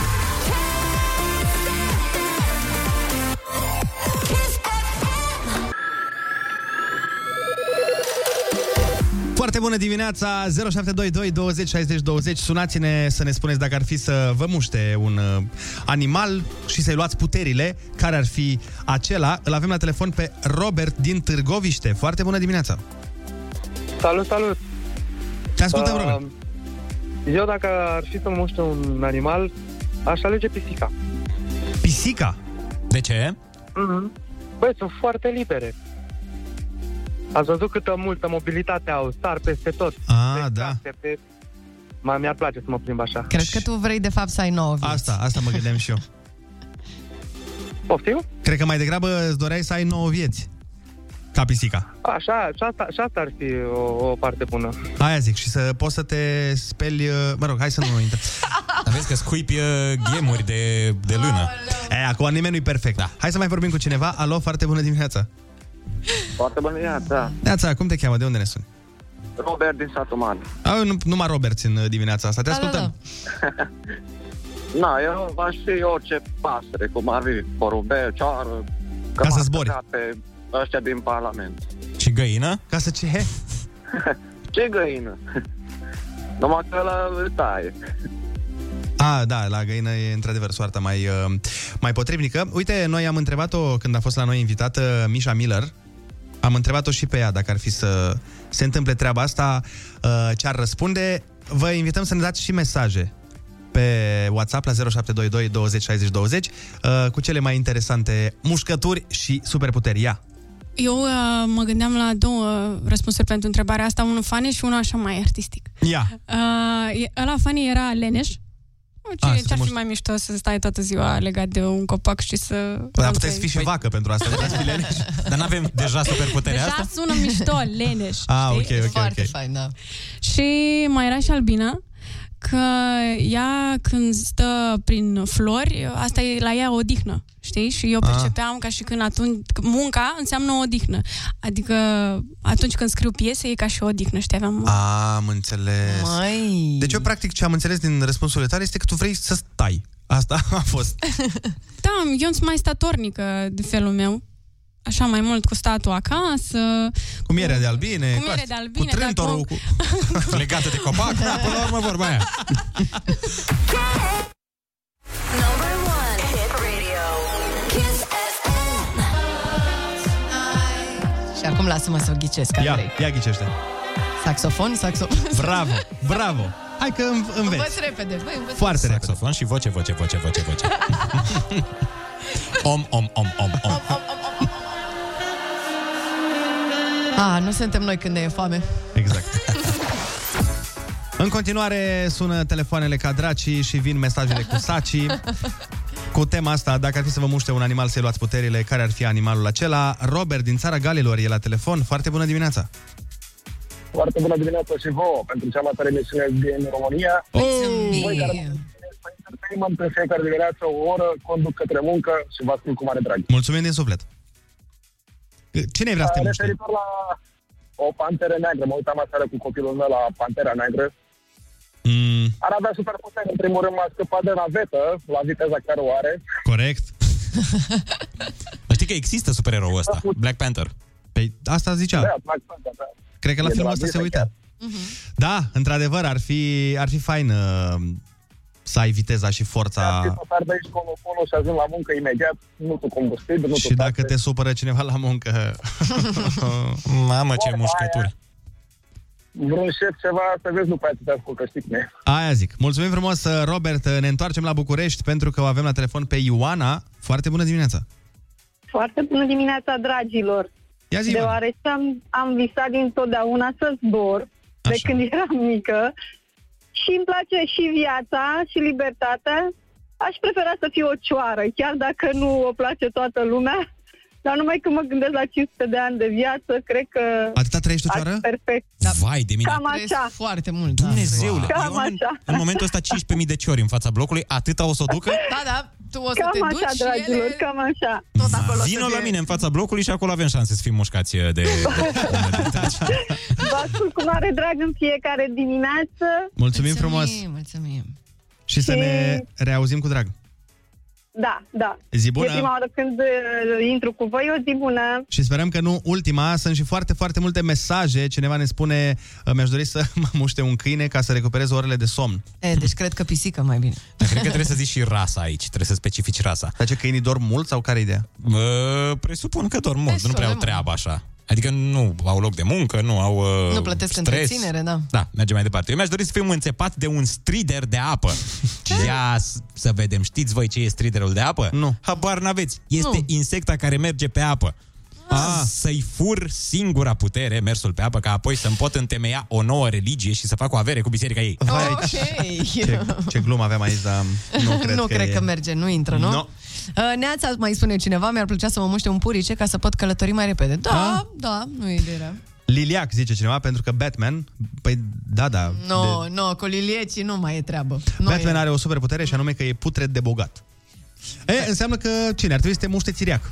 Foarte bună dimineața, 0722 20 60 20. Sunați-ne să ne spuneți dacă ar fi să vă muște un uh, animal și să-i luați puterile, care ar fi acela. Îl avem la telefon pe Robert din Târgoviște. Foarte bună dimineața. Salut, salut! Te ascultăm, Uh, Robert. Eu dacă ar fi să muște un animal, aș alege pisica. Pisica? De ce? Mm-hmm. Băi, sunt foarte libere. Ați văzut câtă multă mobilitate au, sar peste tot. Ah, pe da. case, Pe... Ma, mi-ar place să mă plimb așa. Cred că tu vrei de fapt să ai nouă vieți. Asta, asta mă gândeam și eu. Poftim? Cred că mai degrabă îți doreai să ai nouă vieți. Ca pisica. Așa, și asta, și asta ar fi o, o parte bună. Aia zic, și să poți să te speli... uh, Mă rog, hai să nu intrăm. Dar vezi că scuipi uh, ghemuri de, de lână. E, acum nimeni nu-i perfect. Da. Hai să mai vorbim cu cineva. Alo, foarte bună dimineața. Foarte bună dimineața. Neața, cum te cheamă? De unde ne suni? Robert din satul mare. A, nu, numai Robert în uh, dimineața asta. Te Da, ascultăm. Na, eu aș fi orice pasăre, cum ar fi porumbel, ceară, Ca să zbori. pe ăștia din Parlament. Și găină? Ca să ce? Ce găină? Numai că la îl taie. A, da, la găină e într-adevăr soarta mai, uh, mai potrivnică. Uite, noi am întrebat-o când a fost la noi invitată Misha Miller. Am întrebat-o și pe ea dacă ar fi să se întâmple treaba asta, uh, ce ar răspunde. Vă invităm să ne dați și mesaje pe WhatsApp la 0722 20 60 20 uh, cu cele mai interesante mușcături și superputeri. Ia! Eu uh, mă gândeam la două răspunsuri pentru întrebarea asta, unul funny și unul așa mai artistic. Ia! Uh, e- ăla funny era leneș. Ce, A, să ce-ar te fi muș- mai mișto să stai toată ziua legat de un copac și să... Dar puteți fi și vacă pentru asta. puteți fi leneș. Dar n-avem deja superputerea Deja asta? sună mișto, leneș. Ah, ok, știi? ok, Foarte ok. fain, da. Și mai era și Albina, că ea când stă prin flori, asta e la ea o odihnă, știi? Și eu Ah. percepeam ca și când atunci munca înseamnă o odihnă. Adică atunci când scriu piese e ca și o odihnă, știi? Aveam... Am înțeles. Mai. Deci eu, practic, ce am înțeles din răspunsurile tale este că tu vrei să stai. Asta a fost. Da, eu sunt mai statornică de felul meu. Așa mai mult cu statul acasă. Cu mierea de albine. Cu miere de albine, Cu trântorul. dar Cu... Legată de copac, da, până la urmă vorba aia. Number one hit radio. Kiss FM. Și acum lasă-mă să ghicesc, Ia, Andrei. ia ghicește. Saxofon, saxofon. Bravo, bravo. Hai că înv- înveți. Învăț repede, băi, învăț Foarte repede. Saxofon și voce, voce, voce, voce, voce. om, om, om, om, om. A, nu suntem noi când ne e foame. Exact. În continuare sună telefoanele ca dracii și vin mesajele cu saci. cu tema asta, dacă ar fi să vă muște un animal să-i luați puterile, care ar fi animalul acela? Robert din țara Galilor e la telefon. Foarte bună dimineața! Foarte bună dimineața și vouă pentru cea mai tare emisiune din România. Oh! Voi care mă susțineți pe entertainment în fiecare dimineață o oră, conduc către muncă și vă ascult cu mare drag. Mulțumim din suflet! Cine vrea să te Uh, muște? Referitor la o panteră neagră, mă uitam aseară cu copilul meu la Pantera Neagră. Mm, Ar avea superputeri, în primul rând m-a scăpat de navetă la viteza care o are. corect. Știi că există supereroul ăsta, Black Panther. Păi asta zicea. Da, Black Panther, da. Cred că la E de filmul la ăsta se Disney uită. Da, într-adevăr, ar fi, ar fi fain uh, să ai viteza și forța. Și tot ar de aici colo, colo și ajung la muncă imediat, nu cu combustibil, nu Și cu dacă te supără cineva la muncă... Mamă, ce Vorba mușcături. vreun șef ceva, să vezi după aia ce te ascultă, știi cum e. Aia zic. Mulțumim frumos, uh, Robert. Ne întoarcem la București pentru că o avem la telefon pe Ioana. Foarte bună dimineața! Foarte bună dimineața, dragilor! Ia zi, Deoarece am, am visat dintotdeauna să zbor, de Așa. când eram mică, și îmi place și viața și libertatea. Aș prefera să fiu o cioară, chiar dacă nu o place toată lumea, dar numai când mă gândesc la 500 de ani de viață, cred că... Atâta trăiești o ar cioară? fi Perfect. Vai de mine. Cam așa. Foarte mult, Dumnezeule, Cam eu în, așa. în momentul ăsta 15.000 de ciori în fața blocului, atâta o să o ducă? Da, da, tu o să Cam te așa, duci și dragilor, ele... cam așa. Tot acolo Vino să la fie. mine în fața blocului și acolo avem șanse să fim mușcați de... de, Vă ascult cu mare drag în fiecare dimineață. Mulțumim frumos! Mulțumim! Și să ne reauzim cu drag. Da, da. Zi bună. E prima oară când uh, intru cu voi, o zi bună. Și sperăm că nu ultima. Sunt și foarte, foarte multe mesaje. Cineva ne spune, "Uh, mi-aș dori să mă muște un câine ca să recuperez orele de somn. E, deci cred că pisică mai bine. Dar cred că trebuie să zici și rasa aici, trebuie să specifici rasa. Dar ce câinii dorm mult sau care ideea? Uh, presupun că dorm mult, Destul nu prea de au mult. treabă așa. Adică nu au loc de muncă, nu au uh, Nu plătesc stres. întreținere, da. Da, mergem mai departe. Eu mi-aș dori să fiu înțepat de un strider de apă. Ia s- să vedem. Știți voi ce e striderul de apă? Nu. Habar n-aveți. Este Nu. insecta care merge pe apă. Ah. Să-i fur singura putere, mersul pe apă, ca apoi să-mi pot întemeia o nouă religie și să fac o avere cu biserica ei. Vai, Ok. ce, ce glumă aveam aici, dar nu cred nu că cred e... că merge, nu intră, nu? No. Uh, Neața, mai spune cineva, mi-ar plăcea să mă muște un purice ca să pot călători mai repede. Da, Ah? da, nu e idee rea. Liliac, zice cineva, pentru că Batman... Păi, da, da. Nu, de- nu, cu liliecii nu mai e treabă. Nu Batman e. are o superputere și anume că e putred de bogat. E, înseamnă că cine? Ar trebui să te muște țiriac.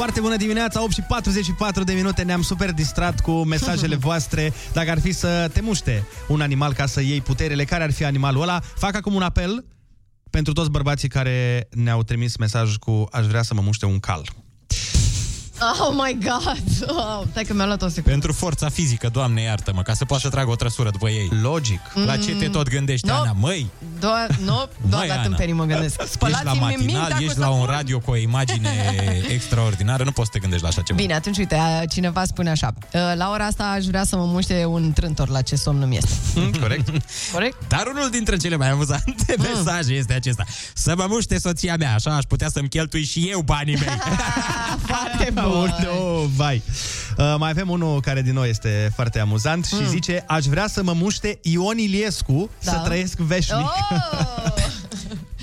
Foarte bună dimineața, 8 și 44 de minute. Ne-am super distrat cu mesajele voastre. Dacă ar fi să te muște un animal ca să iei puterile Care ar fi animalul ăla? Fac acum un apel pentru toți bărbații care ne-au trimis mesaj cu Aș vrea să mă muște un cal Oh my god! Oh, stai că mi-a luat o secundă. Pentru forța fizică, Doamne iartă-mă, ca să poată să tragă o trăsură după ei. Logic. La ce te tot gândești, No. Ana? Măi, Doar, nu, doar la Ana. tâmpenii mă gândesc. ești la Spălați-mi matinal, mintea cu ești la un săpun. radio cu o imagine extraordinară, nu poți să te gândești la așa ceva. Bine, atunci uite, a- cineva spune așa "Uh, La ora asta aș vrea să mă muște un trântor la ce somn nu este Corect? Corect? Dar unul dintre cele mai amuzante Mm. mesaje este acesta. Să mă muște soția mea, așa aș putea să-mi cheltui și eu banii mei. Foarte Aoleu, vai. Uh, mai avem unul care din nou este foarte amuzant și zice Aș vrea să mă muște Ion Iliescu Da. să trăiesc veșnic. Oh!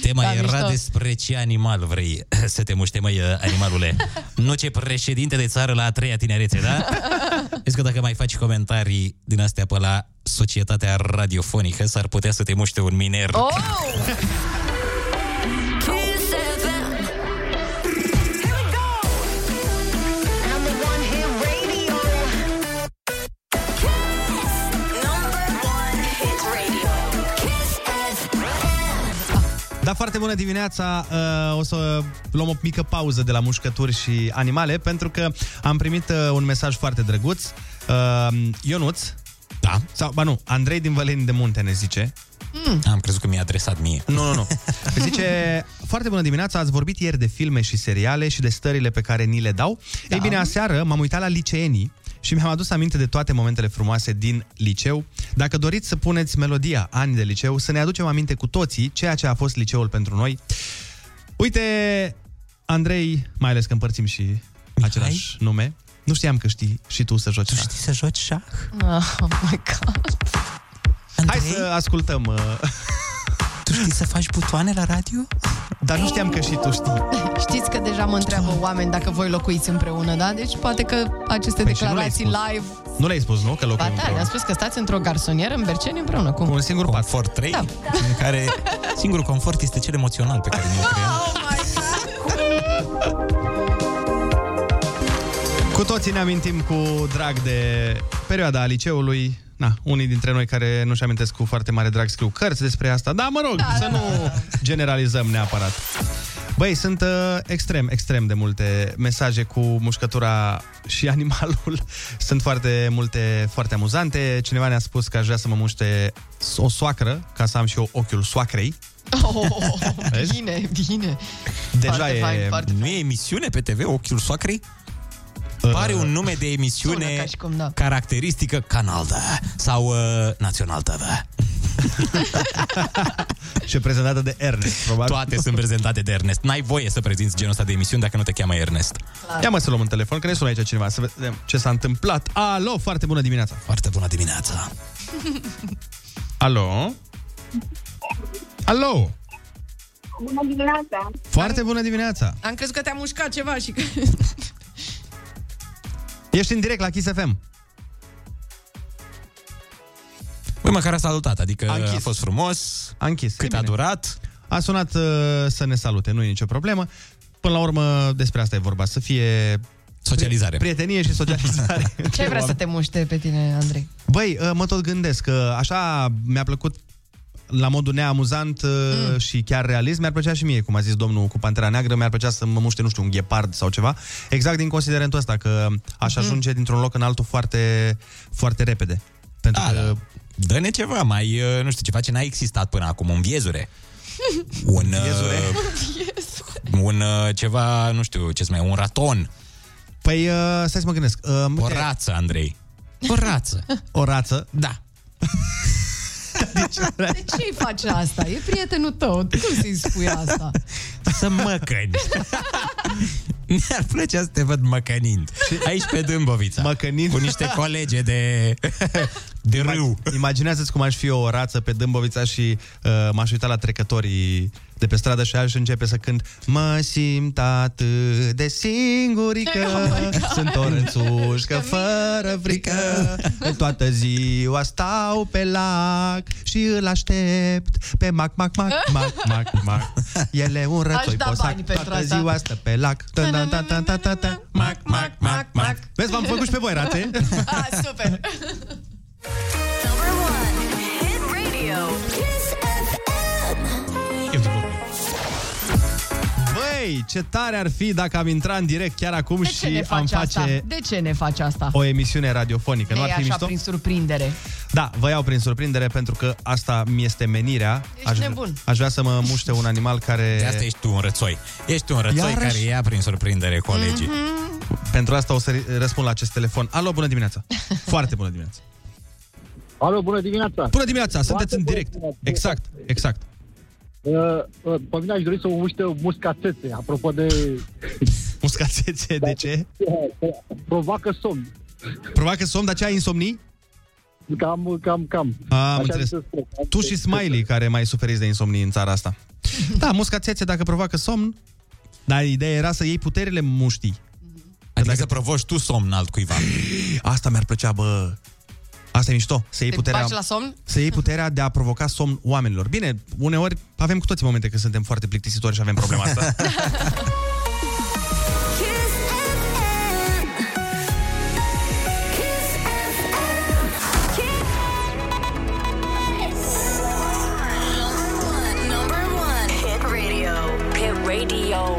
Tema Da, era mișto. despre ce animal vrei să te muște, măi, animalule. nu ce președinte de țară la a treia tinerețe, da? Vezi că dacă mai faci comentarii din astea pe la societatea radiofonică, s-ar putea să te muște un miner. Oh! Da, foarte bună dimineața! Uh, o să luăm o mică pauză de la mușcături și animale, pentru că am primit uh, un mesaj foarte drăguț. Uh, Ionuț, Da? sau, ba nu, Andrei din Văleni de Munte ne zice. Am crezut că mi-a adresat mie. Nu, nu, nu. Zice, foarte bună dimineața, ați vorbit ieri de filme și seriale și de stările pe care ni le dau. Da. Ei bine, aseară m-am uitat la liceenii și mi-am adus aminte de toate momentele frumoase din liceu. Dacă doriți să puneți melodia Ani de liceu, să ne aducem aminte cu toții ceea ce a fost liceul pentru noi. Uite, Andrei, mai ales că împărțim și același nume, nu știam că știi și tu să joci. Tu știi să joci șah? Oh my god. Hai să ascultăm. Uh... Tu știi să faci butoane la radio? Dar nu știam că și tu știi. Știți că deja mă întreabă oameni dacă voi locuiți împreună, da? Deci poate că aceste Păi și nu declarații le-ai spus. live... Nu le-ai spus, nu? Că Ba locuim da, împreună. ne-a spus că stați într-o garsonieră în Berceni împreună. Cum? Un singur pat. Confort 3, da. în care singurul confort este cel emoțional pe care ne-l creăm. Cu toții ne amintim cu drag de perioada liceului. Na, unii dintre noi care nu-și amintesc cu foarte mare drag scriu cărți despre asta. Da, mă rog, da, să nu generalizăm neapărat. Băi, sunt uh, extrem, extrem de multe mesaje cu mușcătura și animalul. Sunt foarte multe, foarte amuzante. Cineva ne-a spus că aș vrea să mă muște o soacră, ca să am și eu ochiul soacrei. Oh, Vezi? bine, bine. Deja Foarte e... fain, foarte Nu e emisiune pe TV, Ochiul Soacrei? Uh, Pare un nume de emisiune Sună ca și cum, da. caracteristică Canal D sau uh, Național TV. și prezentată de Ernest, probabil. Toate sunt prezentate de Ernest. N-ai voie să prezinți genul ăsta de emisiuni dacă nu te cheamă Ernest. Ia mă să luăm un telefon, că ne sună aici cineva, să vedem ce s-a întâmplat. Alo, foarte bună dimineața. Foarte bună dimineața. Alo? Alo? Bună dimineața! Foarte bună dimineața. Am crezut că te-a mușcat ceva și că... Ești în direct la Kiss FM. Băi, măcar a salutat, adică A închis. a fost frumos. A închis. Cât E a bine. durat? A sunat uh, să ne salute, nu e nicio problemă. Până la urmă, despre asta e vorba, să fie... Socializare. Prietenie și socializare. Ce vrea să te muște pe tine, Andrei? Băi, uh, mă tot gândesc că așa mi-a plăcut la modul neamuzant mm. și chiar realist, mi-ar plăcea și mie, cum a zis domnul cu Pantera Neagră, mi-ar plăcea să mă muște, nu știu, un ghepard sau ceva, exact din considerentul ăsta, că aș ajunge dintr-un loc în altul foarte, foarte repede. Pentru Da, că... da. Dă-ne ceva mai, uh, nu știu, ceva ce n-a existat până acum, un viezure. Un, Viezure? uh, un uh, ceva, nu știu, ce mai un raton. Păi, uh, stai să mă gândesc. Uh, O rață, Andrei. O rață. O rață? Da. De ce îi faci asta? E prietenul tău. Cum să-i spui asta? Să măcăni. Mi-ar plăcea să te văd măcănind. Aici pe Dâmbovița. Măcănind. Cu niște colege de, de râu. Imaginează-ți cum aș fi eu o rață pe Dâmbovița și uh, m-aș uita la trecătorii de pe stradă și aș începe să cânt Mă simt atât de singurică Oh my God. Sunt o rățușcă fără frică Toată ziua stau pe lac Și îl aștept pe mac, mac, mac, mac, mac, mac El e un Aș rățoi da posac bani pentru Toată asta. ziua stă pe lac Ta, ta, ta, ta, ta, ta, ta. Mac, mac, mac, mac Vezi, v-am făcut și pe voi, rațe Ah, super! Băi, ce tare ar fi dacă am intrat în direct chiar acum De ce ne și am faci face asta? De ce ne faci asta? o emisiune radiofonică. Ne nu ar iei fi așa mișto? prin surprindere. Da, vă iau prin surprindere pentru că asta mi este menirea. Ești aș, nebun. aș vrea să mă muște un animal care... De asta ești tu un rățoi. Ești un rățoi Iarăși? care ia prin surprindere colegii. Pentru asta o să răspund la acest telefon. Alo, bună dimineața! Foarte bună dimineața! Alo, bună dimineața! Bună dimineața, sunteți în direct. Exact, exact. Uh, uh, pe mine aș dori să o muște muscațețe, apropo de... Muscațețe, de ce? Provoacă somn. Probabil că somn, dar ce ai insomnii? Cam, cam, cam. Am Așa înțeles. mi se spune. Tu și Smiley, care mai suferiți de insomnii în țara asta. Da, muscațețe, dacă provoacă somn, dar ideea era să iei puterile muștii. Adică să provoci tu somn altcuiva. Asta mi-ar plăcea, bă. Asta e mișto, să iei Te puterea... bagi la somn? Să iei puterea de a provoca somn oamenilor. Bine, uneori avem cu toții momente când suntem foarte plictisitori și avem problema asta. Kiss FM. Kiss FM. Kiss. Number one. Hit radio. Hit radio.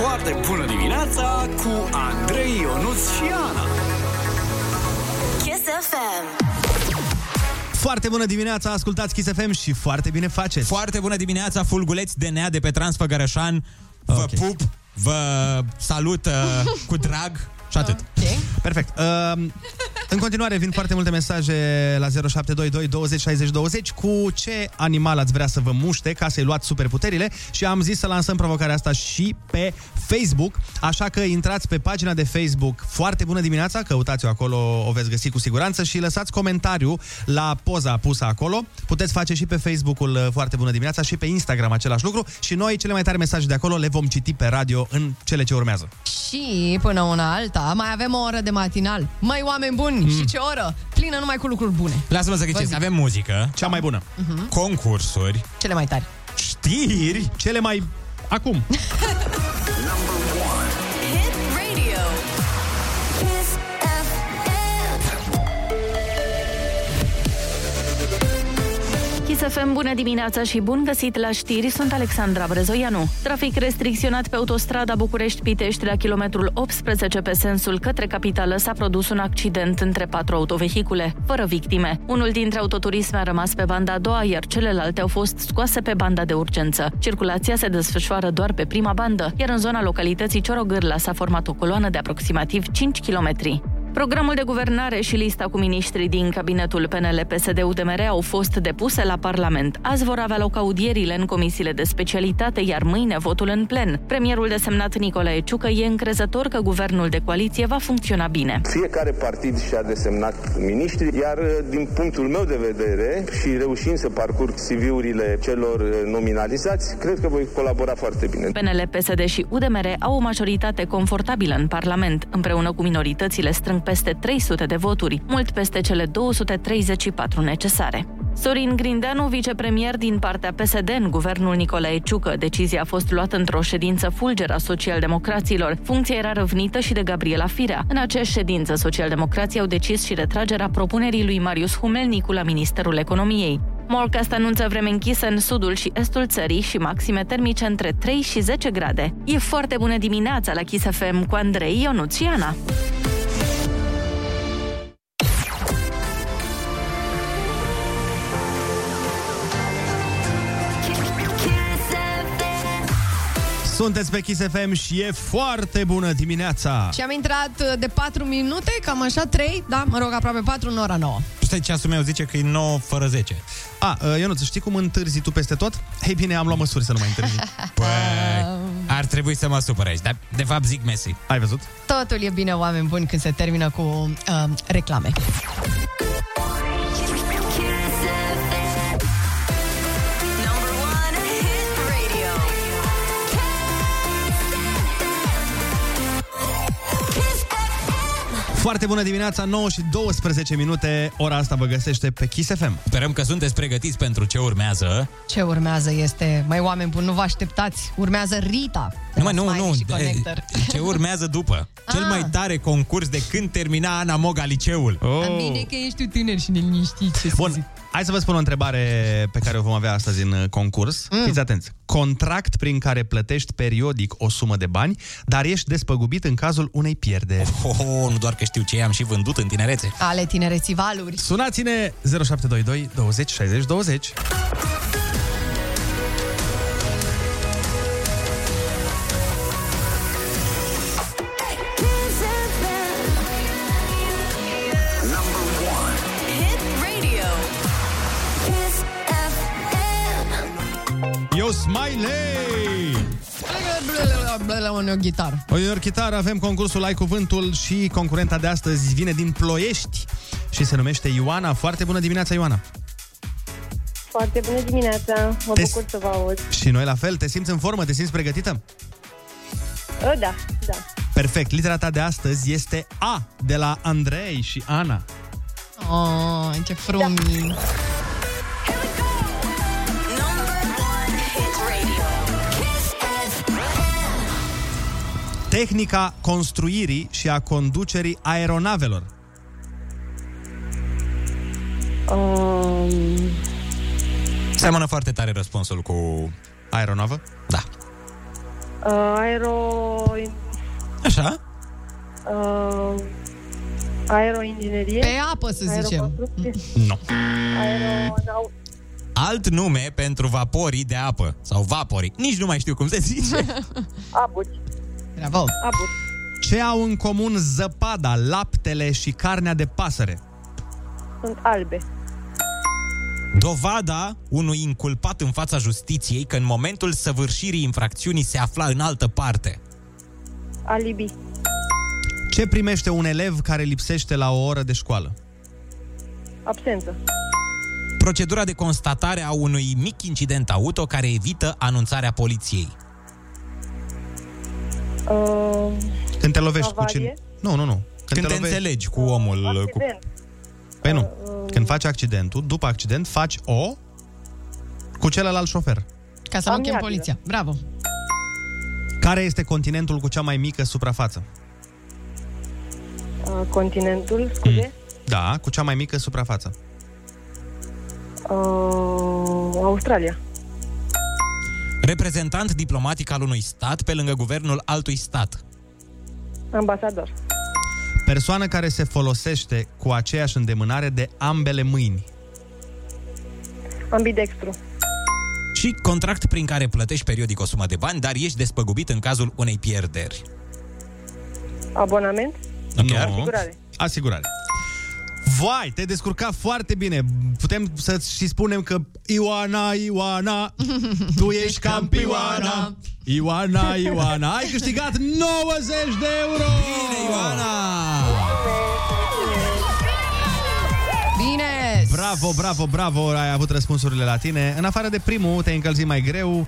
Foarte bună dimineața cu Andrei Ionuț și Ana. Kiss FM. Foarte bună dimineața, ascultați Kiss FM și foarte bine faceți. Foarte bună dimineața, fulguleți de nea de pe Transfăgărășan. Vă Ok. pup, vă salut uh, cu drag și atât. Ok. Perfect. Uh, În continuare vin foarte multe mesaje la 0722 20 60 20 cu ce animal ați vrea să vă muște ca să-i luați superputerile și am zis să lansăm provocarea asta și pe Facebook, așa că intrați pe pagina de Facebook Foarte Bună Dimineața, căutați-o acolo, o veți găsi cu siguranță și lăsați comentariu la poza pusă acolo. Puteți face și pe Facebook-ul uh, Foarte Bună Dimineața și pe Instagram același lucru și noi cele mai tare mesaje de acolo le vom citi pe radio în cele ce urmează. Și până una alta mai avem o oră de matinal. Mai oameni buni mm. și ce oră? Plină numai cu lucruri bune. Lasă-mă să Vă ghicesc. zic. Avem muzică. Cea mai bună. Mhm. Concursuri. Cele mai tari. Știri. Cele mai... Acum. Kiss FM, bună dimineața și bun găsit la știri, sunt Alexandra Brezoianu. Trafic restricționat pe autostrada București-Pitești la kilometrul 18 pe sensul către capitală s-a produs un accident între patru autovehicule, fără victime. Unul dintre autoturisme a rămas pe banda a doua, iar celelalte au fost scoase pe banda de urgență. Circulația se desfășoară doar pe prima bandă, iar în zona localității Ciorogârla s-a format o coloană de aproximativ 5 km. Programul de guvernare și lista cu miniștrii din cabinetul PNL-PSD-UDMR au fost depuse la Parlament. Azi vor avea loc audierile în comisiile de specialitate, iar mâine votul în plen. Premierul desemnat Nicolae Ciucă e încrezător că guvernul de coaliție va funcționa bine. Fiecare partid și-a desemnat miniștri, iar din punctul meu de vedere și reușind să parcurg CV-urile celor nominalizați, cred că voi colabora foarte bine. PNL, PSD și UDMR au o majoritate confortabilă în Parlament. Împreună cu minoritățile strâng peste 300 de voturi, mult peste cele 234 necesare. Sorin Grindeanu, vicepremier din partea PSD în guvernul Nicolae Ciucă. Decizia a fost luată într-o ședință fulger a socialdemocraților. Funcția era răvnită și de Gabriela Firea. În aceeași ședință, socialdemocrații au decis și retragerea propunerii lui Marius Humelnicu la Ministerul Economiei. Morcast anunță vreme închisă în sudul și estul țării și maxime termice între 3 și 10 grade. E foarte bună dimineața la Kiss FM cu Andrei Ionuț Sunteți pe Kiss FM și e foarte bună dimineața! Și am intrat uh, de 4 minute, cam așa, 3, da, mă rog, aproape 4 în ora 9. Stai, ceasul meu zice că e 9 fără 10. A, uh, Ionuț, știi cum întârzi tu peste tot? Ei bine, am luat măsuri să nu mai întârzi. Păi, ar trebui să mă supăr aici, dar de fapt zic Messi. Ai văzut? Totul e bine, oameni buni, când se termină cu uh, reclame. Foarte bună dimineața, 9 și 12 minute. Ora asta vă găsește pe Kiss FM. Sperăm că sunteți pregătiți pentru ce urmează. Ce urmează este, mai oameni buni, nu vă așteptați, urmează Rita. de Nu, la mă, nu, Smiley nu. și de- Connector. Ce urmează după? Cel Ah. mai tare concurs de când termina Ana Moga liceul. Oh. Am bine că ești tu tânăr și neliniștit. Ce Bun, să zic. Hai să vă spun o întrebare pe care o vom avea astăzi în uh, concurs. Mm. Fiți atenți. Contract prin care plătești periodic o sumă de bani, dar ești despăgubit în cazul unei pierderi. Oh, oh, nu doar că știu ce am și vândut în tinerețe. Ale tinereții valuri. Sunați-ne 0722 20 60 20. Yo, Smiley! O gitară. O ior chitară, avem concursul Ai Cuvântul și concurenta de astăzi vine din Ploiești și se numește Ioana. Foarte bună dimineața, Ioana! Foarte bună dimineața, mă Te- bucur să vă aud. Și noi la fel, te simți în formă, te simți pregătită? Uh, Da, da. Perfect, litera ta de astăzi este A, de la Andrei și Ana. Oh, ce frumos. Hit Tehnica construirii și a conducerii aeronavelor. Um, Seamănă foarte tare răspunsul cu... Aeronavă? Da. uh, aero... Așa? Uh, aeroinginerie. Pe apă, să zicem. Aeroconstrucție. Nu. Aero... au- Alt nume pentru vaporii de apă. Sau vaporii. Nici nu mai știu cum se zice. Abuci. Bravo. Abuci. Ce au în comun zăpada, laptele și carnea de pasăre? Sunt albe. Dovada unui inculpat în fața justiției că în momentul săvârșirii infracțiunii se afla în altă parte. Alibi. Ce primește un elev care lipsește la o oră de școală? Absență. Procedura de constatare a unui mic incident auto care evită anunțarea poliției. Uh, Când te lovești cu Avarie? cine? Nu, nu, nu. Când te înțelegi cu omul... Cu... accident. Păi nu. Când faci accidentul, după accident, faci o cu celălalt șofer. Ca să nu chem poliția. Bravo. Care este continentul cu cea mai mică suprafață? Uh, continentul, scuze. Da, cu cea mai mică suprafață. Uh, Australia. Reprezentant diplomatic al unui stat pe lângă guvernul altui stat. Ambasador. Persoană care se folosește cu aceeași îndemânare de ambele mâini. Ambidextru. Și contract prin care plătești periodic o sumă de bani, dar ești despăgubit în cazul unei pierderi. Abonament. Nu. Asigurare. Asigurare. Vai, te-ai descurcat foarte bine. Putem să și spunem că Ioana, Ioana, tu ești campioana. Ioana, Ioana, ai câștigat 90 de euro! Bine, Ioana! Bine! Bravo, bravo, bravo, ai avut răspunsurile la tine. În afară de primul, te-ai încălzit mai greu.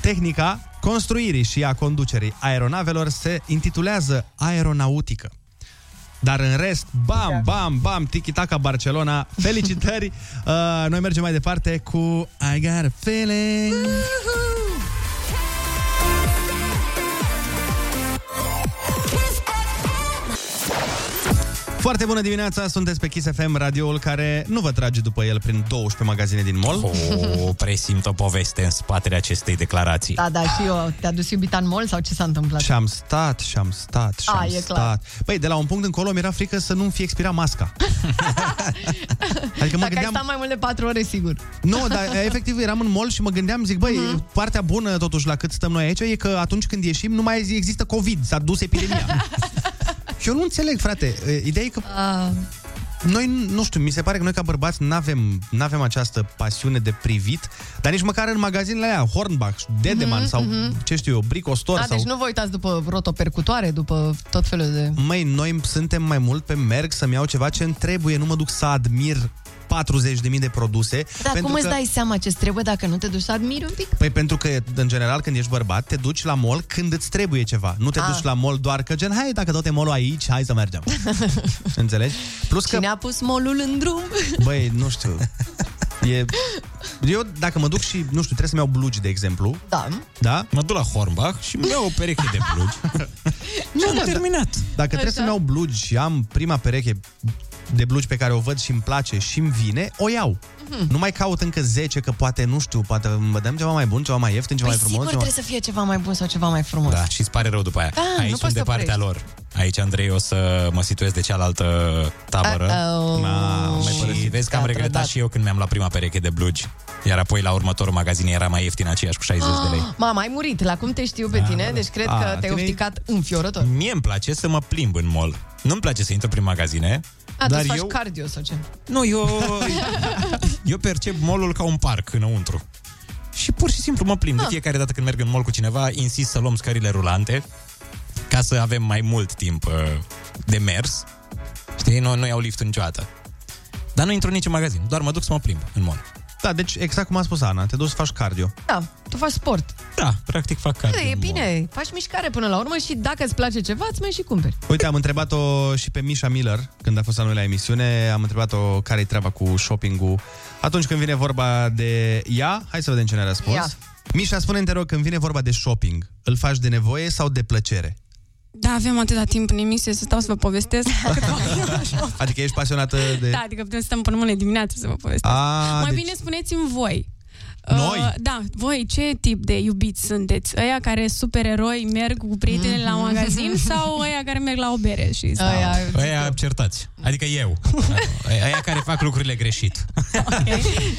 Tehnica construirii și a conducerii aeronavelor se intitulează aeronautică. Dar în rest, bam, bam, bam, tiki-taka Barcelona. Felicitări! Uh, noi mergem mai departe cu I Got a Feeling. Foarte bună dimineața, sunteți pe Kiss FM, radioul care nu vă trage după el prin 12 magazine din mall. O, presimt o poveste în spatele acestei declarații. Da, da, și eu. Te-a dus iubita în mall sau ce s-a întâmplat? Și am stat, și am stat, și A, am e stat. clar. Băi, de la un punct încolo mi-era frică să nu-mi fie expirat masca. adică mă Dacă ai gândeam... stat mai mult de 4 ore, sigur. Nu, dar efectiv eram în mall și mă gândeam, zic, băi, Mhm. partea bună totuși la cât stăm noi aici e că atunci când ieșim nu mai există COVID, s-a dus epidemia. Și eu nu înțeleg, frate. Ideea e că noi, nu știu, mi se pare că noi ca bărbați nu avem n-avem această pasiune de privit, dar nici măcar în magazinele alea, Hornbach, Dedeman Mhm, sau mhm. ce știu eu, Brico Store A, sau... deci nu vă uitați după rotopercutoare, după tot felul de... Măi, noi suntem mai mult pe merg să-mi iau ceva ce îmi trebuie, nu mă duc să admir 40.000 de produse. Dar pentru cum îți că... dai seama ce trebuie dacă nu te duci să admiri un pic? Păi pentru că, în general, când ești bărbat, te duci la mall când îți trebuie ceva. Nu te Ah. duci la mall doar că, gen, hai, dacă tot e mall aici, hai să mergem. Înțelegi? Plus că, Cine a pus molul în drum? băi, nu știu, e... Eu, dacă mă duc și, nu știu, trebuie să-mi iau blugi, de exemplu, Da. da? Mă duc la Hornbach și îmi iau o pereche de blugi. Nu, am mă, terminat. Dacă trebuie să-mi iau blugi și am prima pereche de blugi pe care o văd și îmi place și îmi vine, o iau. Mhm. Nu mai caut încă 10, că poate, nu știu, poate mă dăm ceva mai bun, ceva mai ieftin, ceva Păi mai sigur frumos. Ceva... trebuie să fie ceva mai bun sau ceva mai frumos. Da, și îți pare rău după aia. Da, nu Aici poți sunt de să partea oprești. lor. Aici, Andrei, o să mă situez de cealaltă tabără. Uh-oh. Ma, și vezi că am te-a regretat trădat. și eu când mi-am luat prima pereche de blugi. Iar apoi la următorul magazin era mai ieftin aceeași cu 60 de lei. Mama, ai murit. La cum te știu pe tine, deci cred A, că te-ai tine- ofticat înfiorător. Mie îmi place să mă plimb în mall. Nu-mi place să intru prin magazine, A, tu dar faci eu... cardio sau ce? Nu, eu, eu percep mall ca un parc înăuntru. Și pur și simplu mă plimb. De Ah. fiecare dată când merg în mall cu cineva, insist să luăm scările rulante ca să avem mai mult timp uh, de mers. Știi, nu, nu iau liftul niciodată. Dar nu intru nici în magazin, doar mă duc să mă plimb în mall. Da, deci exact cum a spus Ana, te duci să faci cardio. Da, tu faci sport. Da, practic fac cardio. Da, e bine, faci mișcare până la urmă și dacă îți place ceva, îți mai și cumperi. Uite, am întrebat-o și pe Misha Miller, când a fost la noi la emisiune, am întrebat-o care-i treaba cu shopping-ul. Atunci când vine vorba de ea, hai să vedem ce ne-a răspuns. Ia. Misha, spune te rog, când vine vorba de shopping, îl faci de nevoie sau de plăcere? Da, avem atâta timp în emisie să stau să vă povestesc. Adică ești pasionată de... da, adică putem să stăm până mâine dimineață să vă povestesc. A, Mai deci- bine spuneți-mi voi. Uh, da, voi ce tip de iubiți sunteți? Ăia care supereroi merg cu prietenele la magazin sau ăia care merg la o bere și stau? Aia, Aia certați. Adică eu. Aia care fac lucrurile greșit.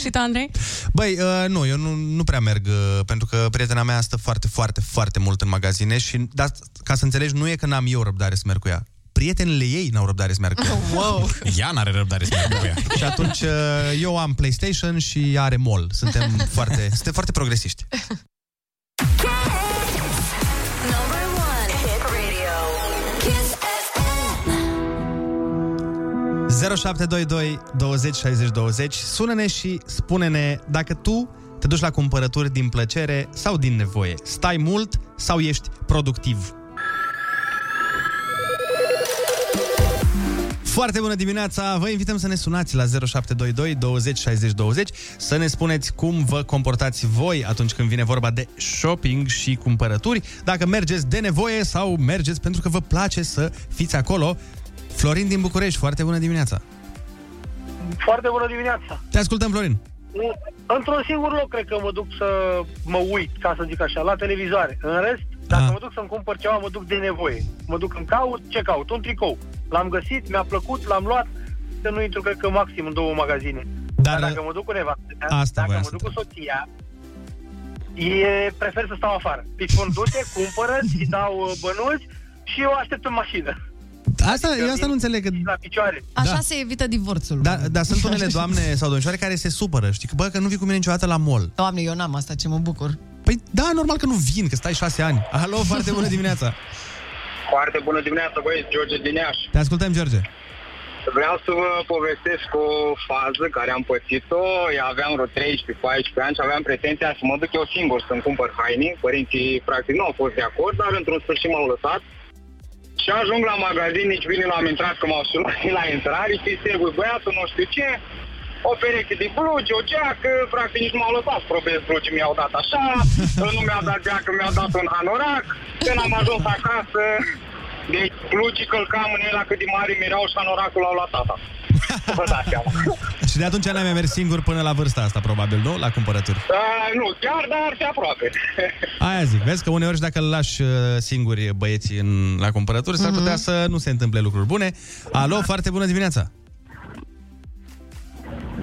și tu, Andrei? Băi, uh, nu, eu nu, nu prea merg, uh, pentru că prietena mea stă foarte, foarte, foarte mult în magazine și, da, ca să înțelegi, nu e că n-am eu răbdare să merg cu ea. Prietenele ei n-au răbdare să meargă cu ea. Wow. Ea n-are răbdare să meargă cu ea. Și atunci uh, eu am PlayStation și ea are mall. Suntem foarte, suntem foarte progresiști. Number one hit radio. Kiss FM. 0722 20 60 20 Sună-ne și spune-ne dacă tu te duci la cumpărături din plăcere sau din nevoie. Stai mult sau ești productiv? Foarte bună dimineața! Vă invităm să ne sunați la 0722 20 60 20 să ne spuneți cum vă comportați voi atunci când vine vorba de shopping și cumpărături, dacă mergeți de nevoie sau mergeți pentru că vă place să fiți acolo. Florin din București, foarte bună dimineața! Foarte bună dimineața! Te ascultăm, Florin! Într-un singur loc cred că mă duc să mă uit, ca să zic așa, la televizoare. În rest, dacă mă duc să-mi cumpăr ceva, mă duc de nevoie. Mă duc în caut, ce caut? Un tricou. L-am găsit, mi-a plăcut, l-am luat, să nu intru, cred că maxim în două magazine. Dar, dacă mă duc cu nevastă, Asta dacă voiam mă să duc cu soția, e, prefer să stau afară. Îi spun, du-te, cumpără, îi dau uh, bănuți și eu aștept în mașină. Asta, eu asta nu înțeleg. Că... La picioare. Așa se evită divorțul. Da, dar sunt unele doamne sau domnișoare care se supără. Știi că, bă, că nu vii cu mine niciodată la mall. Doamne, eu n-am asta, ce mă bucur. Păi da, normal că nu vin, că stai șase ani. Alo, foarte bună dimineața. Foarte bună dimineața, băieți, George din Iași. Te ascultăm, George. Vreau să vă povestesc o fază care am pățit-o. Eu aveam vreo 13-14 ani și aveam pretenția să mă duc eu singur să-mi cumpăr haine. Părinții, practic, nu au fost de acord, dar într-un sfârșit m-au lăsat. Și ajung la magazin, nici bine nu am intrat, că m-au sunat la intrare și trebuie băiatul, nu știu ce, o pereche de blugi, o geacă, practic nici nu m-au lăsat să probez blugi, mi-au dat așa, nu mi-a dat geacă, mi-a dat un hanorac, când am ajuns acasă, deci blugii călcam în el cât de mari mirau și hanoracul l-au luat tata. Vă dați seama. Și de atunci n-ai mai mers singur până la vârsta asta, probabil, nu? La cumpărături. Uh, nu, chiar, dar pe aproape. Aia zic, vezi că uneori și dacă îl lași uh, singuri băieții în, la cumpărături, s-ar putea să nu se întâmple lucruri bune. Alo, foarte bună dimineața!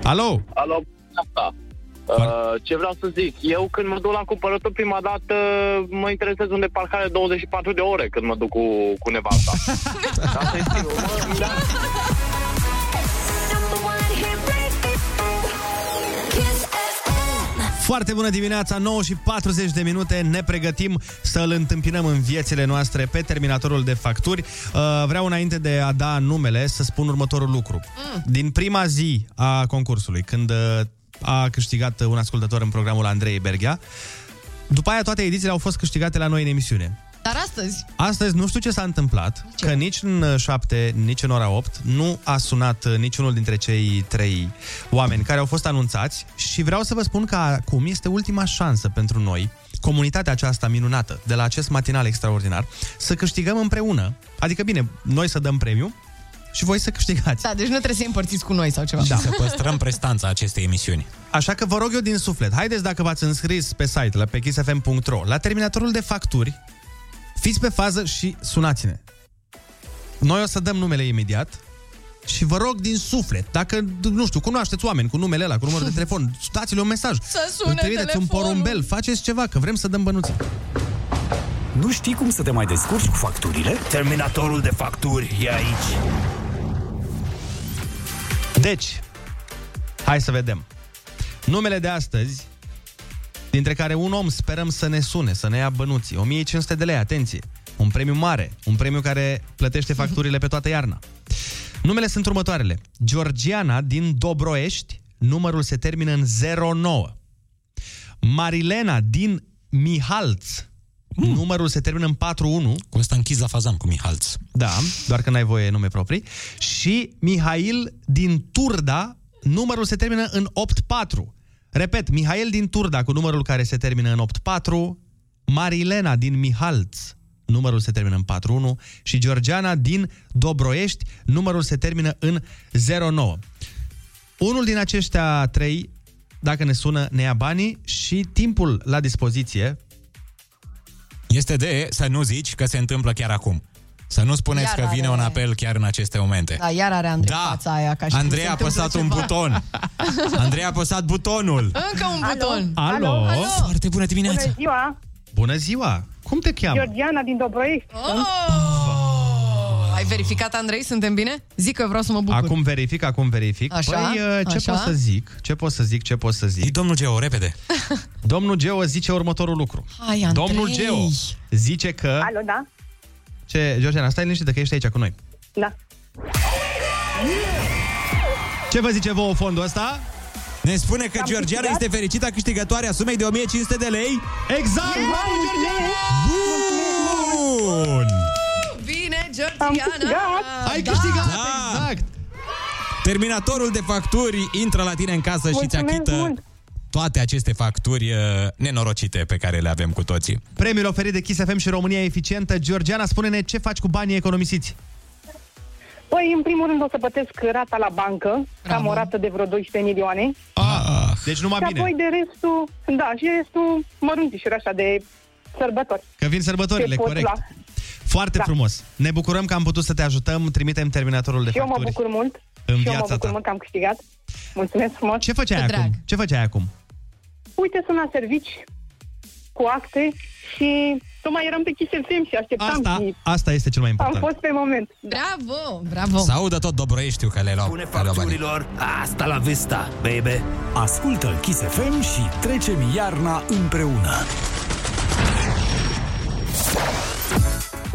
Alo! Alo, asta. Uh, ce vreau să zic? Eu când mă duc la cumpărături prima dată mă interesez unde parcare 24 de ore când mă duc cu, cu nevasta. Asta e stilul. Mă, da. Foarte bună dimineața, 9 și 40 de minute, ne pregătim să îl întâmpinăm în viețile noastre pe terminatorul de facturi. Uh, vreau înainte de a da numele să spun următorul lucru. Din prima zi a concursului, când uh, a câștigat un ascultător în programul Andrei Berghia, după aia toate edițiile au fost câștigate la noi în emisiune. Dar astăzi, Astăzi nu știu ce s-a întâmplat, Ce? că nici în 7, nici în ora 8 nu a sunat uh, niciunul dintre cei trei oameni care au fost anunțați și vreau să vă spun că acum este ultima șansă pentru noi, comunitatea aceasta minunată, de la acest matinal extraordinar, să câștigăm împreună. Adică bine, noi să dăm premiu și voi să câștigați. da, deci nu trebuie să împărțiți cu noi sau ceva. Și să păstrăm prestanța acestei emisiuni. Așa că vă rog eu din suflet, haideți dacă v-ați înscris pe site, la pe kissfm.ro, la terminatorul de facturi, fiți pe fază și sunați-ne. Noi o să dăm numele imediat și vă rog din suflet, dacă, nu știu, cunoașteți oameni cu numele ăla, cu numărul de telefon, dați-le un mesaj. Să sune Trimiteți un telefonul. porumbel, faceți ceva, că vrem să dăm bănuții. Nu știi cum să te mai descurci cu facturile? Terminatorul de facturi e aici. Deci, hai să vedem. Numele de astăzi, dintre care un om sperăm să ne sune, să ne ia bănuții. 1500 de lei, atenție. Un premiu mare, un premiu care plătește facturile pe toată iarna. Numele sunt următoarele. Georgiana din Dobroești, numărul se termină în 09. Marilena din Mihalț, numărul se termină în 41. Cu ăsta închizi la fazan cu Mihalț. Da, doar că n-ai voie nume proprii. Și Mihail din Turda, numărul se termină în 84. Repet, Mihail din Turda cu numărul care se termină în 84, Marilena din Mihalț, numărul se termină în 41 și Georgiana din Dobroiești, numărul se termină în 09. Unul din aceștia trei dacă ne sună, ne ia banii și timpul la dispoziție. Este de să nu zici că se întâmplă chiar acum. Să nu spuneți Iar că vine are- un apel chiar în aceste momente. Da, iar are Andrei Da. fața aia ca și cum Andrei se a întâmplă apăsat un ceva. buton. Andrei a apăsat butonul. Încă un buton. Alo? Alo? Foarte bună dimineața. Bună ziua! Bună ziua! Cum te cheamă? Georgiana din Dobroiești. Oh! Ai verificat, Andrei? Suntem bine? Zic că vreau să mă bucur. Acum verific, acum verific. Așa, păi, uh, ce așa. pot să zic? Ce pot să zic? Ce pot să zic? domnul Geo, repede. Domnul Geo zice următorul lucru. Hai, Andrei. Domnul Geo zice că... Alo, da? Ce, Georgiana, stai liniștită că ești aici cu noi. Da. Ce vă zice vouă fondul ăsta? Ne spune că Am Georgiana câștigat? este fericită câștigătoare a sumei de 1500 de lei. Exact! Bravo, Georgiana! Bun! Bine, Georgiana! Ai câștigat! Da. Exact! Terminatorul de facturi intră la tine în casă și ți Mulțumesc achită mult. Toate aceste facturi uh, nenorocite pe care le avem cu toții. Premiul oferit de Kiss FM și România Eficientă. Georgiana, spune-ne ce faci cu banii economisiți. Păi, în primul rând o să plătesc rata la bancă, cam o rată de vreo 12 milioane. Ah, deci numai și bine. apoi de restul, da, și restul mărunțișuri așa de sărbători. Că vin sărbătorile, Ce pot corect. lua. Foarte Da. frumos. Ne bucurăm că am putut să te ajutăm. Trimitem terminatorul de Și eu mă facturi. bucur mult. în și eu mă viața bucur ta. mult că am câștigat. Mulțumesc frumos. Ce făceai acum? Ce făceai acum? Uite, sunt la servici cu acte și tocmai eram pe Kiss FM și așteptam Asta, și asta este cel mai am important. fost pe moment. Bravo, bravo. Să audă tot Dobroieștiu că le luau. Pune că le luau banii. facturilor, asta la vista, baby. Ascultă Kiss FM și trecem iarna împreună.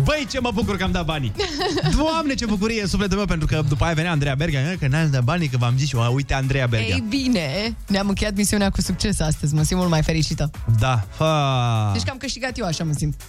Băi, ce mă bucur că am dat banii! Doamne, ce bucurie în sufletul meu, pentru că după aia venea Andreea Berga, "Eh, că n-am dat banii, că v-am zis și eu, uite Andreea Berga. Ei bine, ne-am încheiat misiunea cu succes astăzi. Mă simt mult mai fericită. Da, fa... Deci că am câștigat eu, așa mă simt.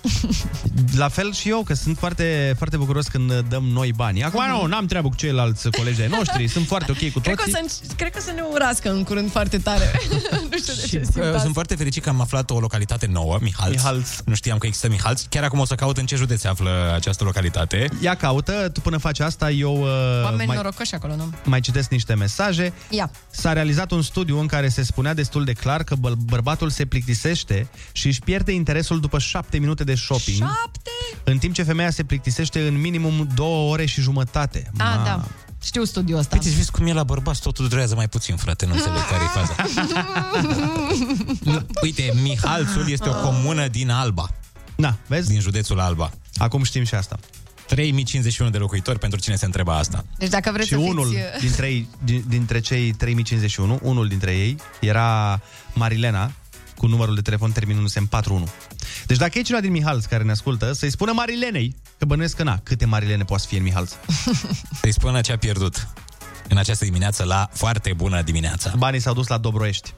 La fel și eu, că sunt foarte, foarte bucuros când dăm noi bani. Acum nu, n-am treabă cu ceilalți colegi ai noștri, sunt foarte ok cu Cred că, o toții. să, cred că o să ne urască în curând foarte tare. nu știu de ce Și, simt uh, asta. sunt foarte fericit că am aflat o localitate nouă, Mihalț. Mihalț. Nu știam că există Mihalț. Chiar acum o să caut în ce județ se află această localitate. Ia caută, tu până faci asta, eu uh, Oameni mai, norocoși acolo, nu? mai citesc niște mesaje. Ia. S-a realizat un studiu în care se spunea destul de clar că bă- bărbatul se plictisește și își pierde interesul după șapte minute de shopping. Șapte? În timp ce femeia se plictisește în minimum două ore și jumătate. A, Ma. da. Știu studiul ăsta. Uite, vezi cum e la bărbați, totul durează mai puțin, frate, nu înțeleg care e faza. Nu, Uite, Mihalțul este o comună din Alba. Na, vezi? Din județul Alba. Acum știm și asta. 3051 de locuitori pentru cine se întreba asta. Deci dacă vreți și să unul fiți... dintre, ei, din- dintre cei 3051, unul dintre ei, era Marilena, cu numărul de telefon terminându-se în 41. Deci dacă e cineva din Mihalț care ne ascultă, să-i spună Marilenei, că bănuiesc că na, câte Marilene poate să fie în Mihalț. Să-i spună ce a pierdut în această dimineață la foarte bună dimineața. Banii s-au dus la Dobroiești.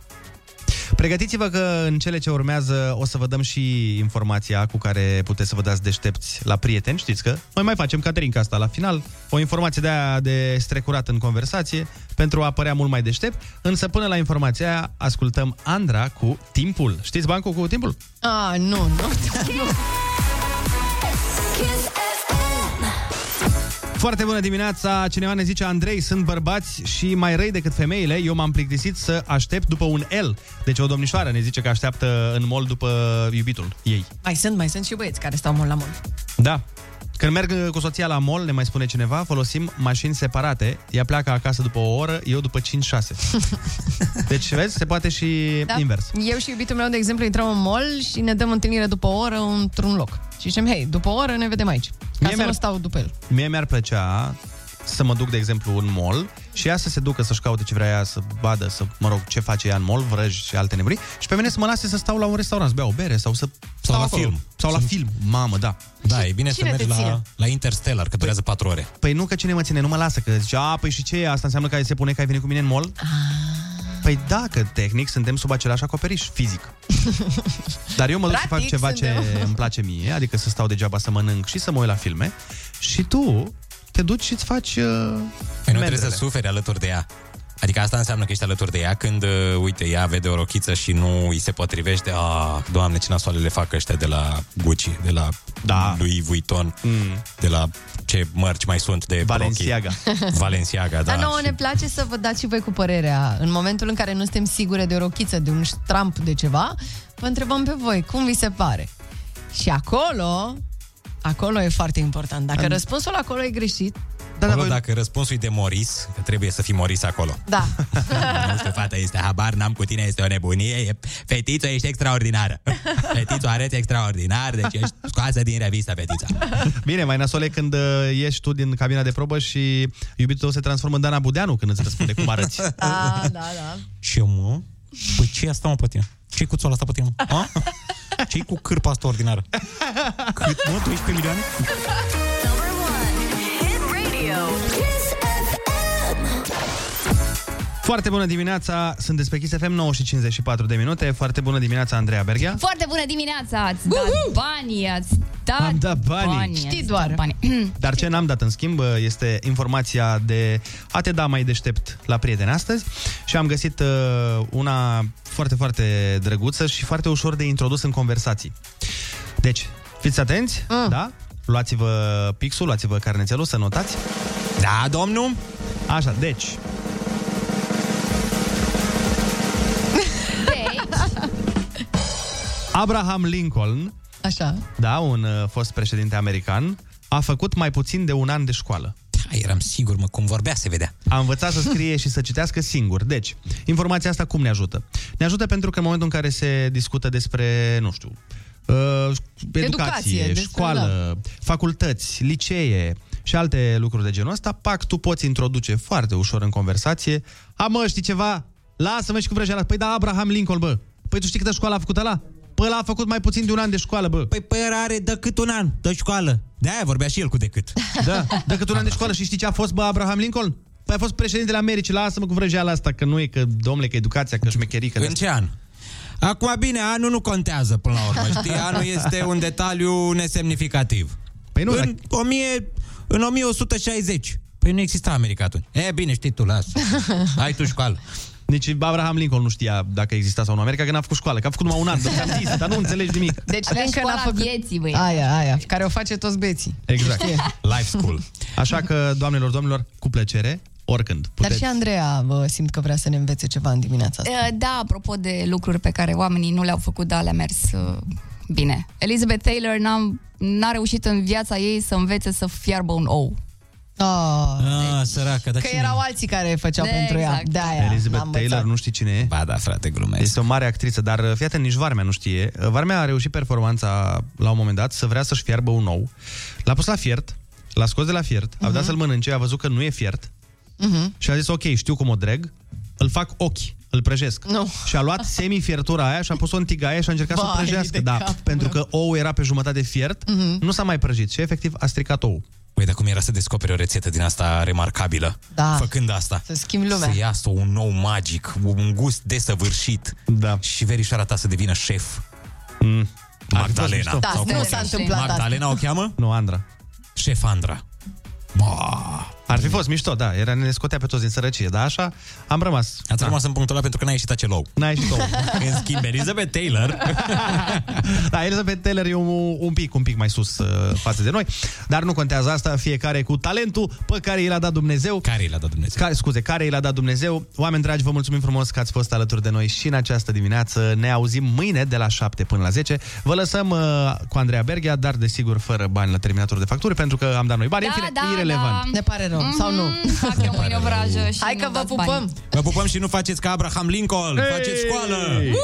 Pregătiți-vă că în cele ce urmează o să vă dăm și informația cu care puteți să vă dați deștepți la prieteni. Știți că noi mai facem Caterinca asta la final, o informație de aia de strecurat în conversație pentru a părea mult mai deștept. Însă până la informația aia ascultăm Andra cu Timpul. Știți bancul cu Timpul? A, nu, nu. nu. Foarte bună dimineața! Cineva ne zice, Andrei, sunt bărbați și mai răi decât femeile. Eu m-am plictisit să aștept după un L. Deci o domnișoară ne zice că așteaptă în mall după iubitul ei. Mai sunt, mai sunt și băieți care stau mult la mult. Da. Când merg uh, cu soția la mall, ne mai spune cineva, folosim mașini separate. Ea pleacă acasă după o oră, eu după 5-6. Deci, vezi, se poate și invers. Eu și iubitul meu, de exemplu, intrăm în mall și ne dăm întâlnire după o oră într-un loc. Și zicem, hei, după o oră ne vedem aici. Ca Mie să mi-ar- nu stau după el. Mie mi-ar plăcea să mă duc, de exemplu, în mall și ea să se ducă să-și caute ce vrea ea, să vadă, să, mă rog, ce face ea în mall, vrăji și alte nebunii, și pe mine să mă lase să stau la un restaurant, să beau o bere sau să stau la acolo. film. Sau la Sunt- film. Mamă, da. Da, e bine Cine să te mergi la, ține? la Interstellar, că durează 4 ore. Păi nu că cine mă ține, nu mă lasă, că zice, a, păi și ce e? Asta înseamnă că se pune că ai venit cu mine în mall? Păi da, că tehnic suntem sub același acoperiș fizic. Dar eu mă duc să fac Practic ceva ce suntem. îmi place mie, adică să stau degeaba să mănânc și să mă uit la filme și tu te duci și îți faci uh, Păi nu trebuie mendrele. să suferi alături de ea. Adică asta înseamnă că ești alături de ea când, uh, uite, ea vede o rochiță și nu îi se potrivește. Ah, doamne, ce nasoale le fac ăștia de la Gucci, de la da. Louis Vuitton, mm. de la ce mărci mai sunt de Balenciaga. rochii. Valenciaga, da. Dar nouă și- ne place să vă dați și voi cu părerea. În momentul în care nu suntem sigure de o rochiță, de un ștramp, de ceva, vă întrebăm pe voi, cum vi se pare? Și acolo, acolo e foarte important. Dacă Am- răspunsul acolo e greșit, Da, acolo, dacă răspunsul e de Moris, că trebuie să fii Moris acolo. da. nu știu, fata este habar, n-am cu tine, este o nebunie. E... Fetițo, ești extraordinară. Fetițo, arăți extraordinar, deci ești scoasă din revistă, fetița. Bine, mai nasol e când uh, ieși tu din cabina de probă și iubitul tău se transformă în Dana Budeanu când îți răspunde cum arăți. Da, da, da. Ce mă? Păi ce asta mă pe tine? ce cu țoala asta pe tine? Mă? A? ce cu cârpa asta ordinară? Cât, mă, 12 milioane? Hit radio. Kiss FM. Foarte bună dimineața, sunteți pe Kiss FM 9 și 54 de minute. Foarte bună dimineața, Andreea Berghia. Foarte bună dimineața! Ați dat banii, ați dat Am dat banii. banii Știi ați doar. dat Banii. Dar ce n-am dat în schimb este informația de a te da mai deștept la prieteni astăzi și am găsit uh, una foarte, foarte drăguță și foarte ușor de introdus în conversații. Deci, fiți atenți, mm. da? Luați-vă pixul, luați-vă carnețelul să notați. Da, domnul? Așa, deci, Abraham Lincoln, Așa. da, un uh, fost președinte american, a făcut mai puțin de un an de școală. Da, eram sigur, mă, cum vorbea se vedea. A învățat să scrie și să citească singur. Deci, informația asta cum ne ajută? Ne ajută pentru că în momentul în care se discută despre, nu știu, uh, educație, Educație, despre- școală, facultăți, licee și alte lucruri de genul ăsta, pac, tu poți introduce foarte ușor în conversație. A, mă, știi ceva? Lasă-mă și cu vrăjeala. Păi da, Abraham Lincoln, bă. Păi tu știi câtă școală a făcut ăla? Păi ăla a făcut mai puțin de un an de școală, bă. Păi, păi are decât un an de școală. De-aia vorbea și el cu decât. Da, decât un an de școală. Și știi ce a fost, bă, Abraham Lincoln? Păi a fost președintele Americii. Lasă-mă cu vrăjeala asta, că nu e, că, domnule, că educația, că șmecherii, că... În ce an? Acum, bine, anul nu contează până la urmă, știi? Anul este un detaliu nesemnificativ. Păi nu, în, 1000, în 1160. Păi nu exista America atunci. E, bine, știi tu, lasă. Ai tu școală. Nici Abraham Lincoln nu știa dacă exista sau nu America, că n-a făcut școală, că a făcut numai un an, ți-am zis, dar nu înțelegi nimic. Deci Avea încă școala n-a făcut... vieții, băi. Aia, aia, care o face toți beții. Exact. Știe. Life school. Așa că, doamnelor, domnilor, cu plăcere, oricând. Dar Puteți. și Andreea bă, simt că vrea să ne învețe ceva în dimineața asta. Uh, Da, apropo de lucruri pe care oamenii nu le-au făcut, da, le-a mers uh, bine. Elizabeth Taylor n-a, n-a reușit în viața ei să învețe să fiarbă un ou. Oh, Ah, săracă, dar că cine erau alții care făceau Da, pentru ea. exact. De aia Elizabeth n-am Taylor, învățat. nu știi cine e? Ba da, frate, glumesc. Este o mare actriță, dar uh, fii atent, nici Varmea nu știe. Uh, Varmea a reușit performanța la un moment dat să vrea să-și fiarbă un ou. L-a pus la fiert, l-a scos de la fiert, a dat să-l mănânce, a văzut că nu e fiert Mhm. și a zis, ok, știu cum o dreg, îl fac ochi, îl prăjesc. Nu. Și a luat semi-fiertura aia și a pus-o în tigaie și a încercat să o Vai prăjească. de Da, capul pentru că ou era pe jumătate fiert, Mhm. nu s-a mai prăjit și efectiv a stricat ou. Păi, dar cum era să descoperi o rețetă din asta remarcabilă? Da. Făcând asta. Să schimbi lumea. Să iasă un nou magic, un gust desăvârșit. Da. Și verișoara ta să devină șef. Mm. Magdalena. Da, Sau nu cum o s-a cheamă? întâmplat asta. Magdalena o cheamă? Nu, Andra. Șef Andra. Ar fi fost mișto, da, era, ne scotea pe toți din sărăcie, dar așa am rămas. Ați rămas în punctul ăla pentru că n-a ieșit acel ou. N-a ieșit ou. În schimb, Elizabeth Taylor Da, Elizabeth Taylor e un, un pic, un pic mai sus uh, față de noi, dar nu contează asta, fiecare cu talentul pe care i l-a dat Dumnezeu. Care i l-a dat Dumnezeu? Care, scuze, care i l-a dat Dumnezeu. Oameni dragi, vă mulțumim frumos că ați fost alături de noi și în această dimineață. Ne auzim mâine de la 7 până la 10. Vă lăsăm uh, cu Andreea Berghia, dar desigur fără bani la terminator de facturi, pentru că am dat noi bani. Da, în fine, da, irelevant. da. Ne pare rău, sau nu? Fac eu mâine o vrajă și Hai nu că vă dați pupăm! bani. Vă pupăm și nu faceți ca Abraham Lincoln. Faceți școală! Hey! Uh!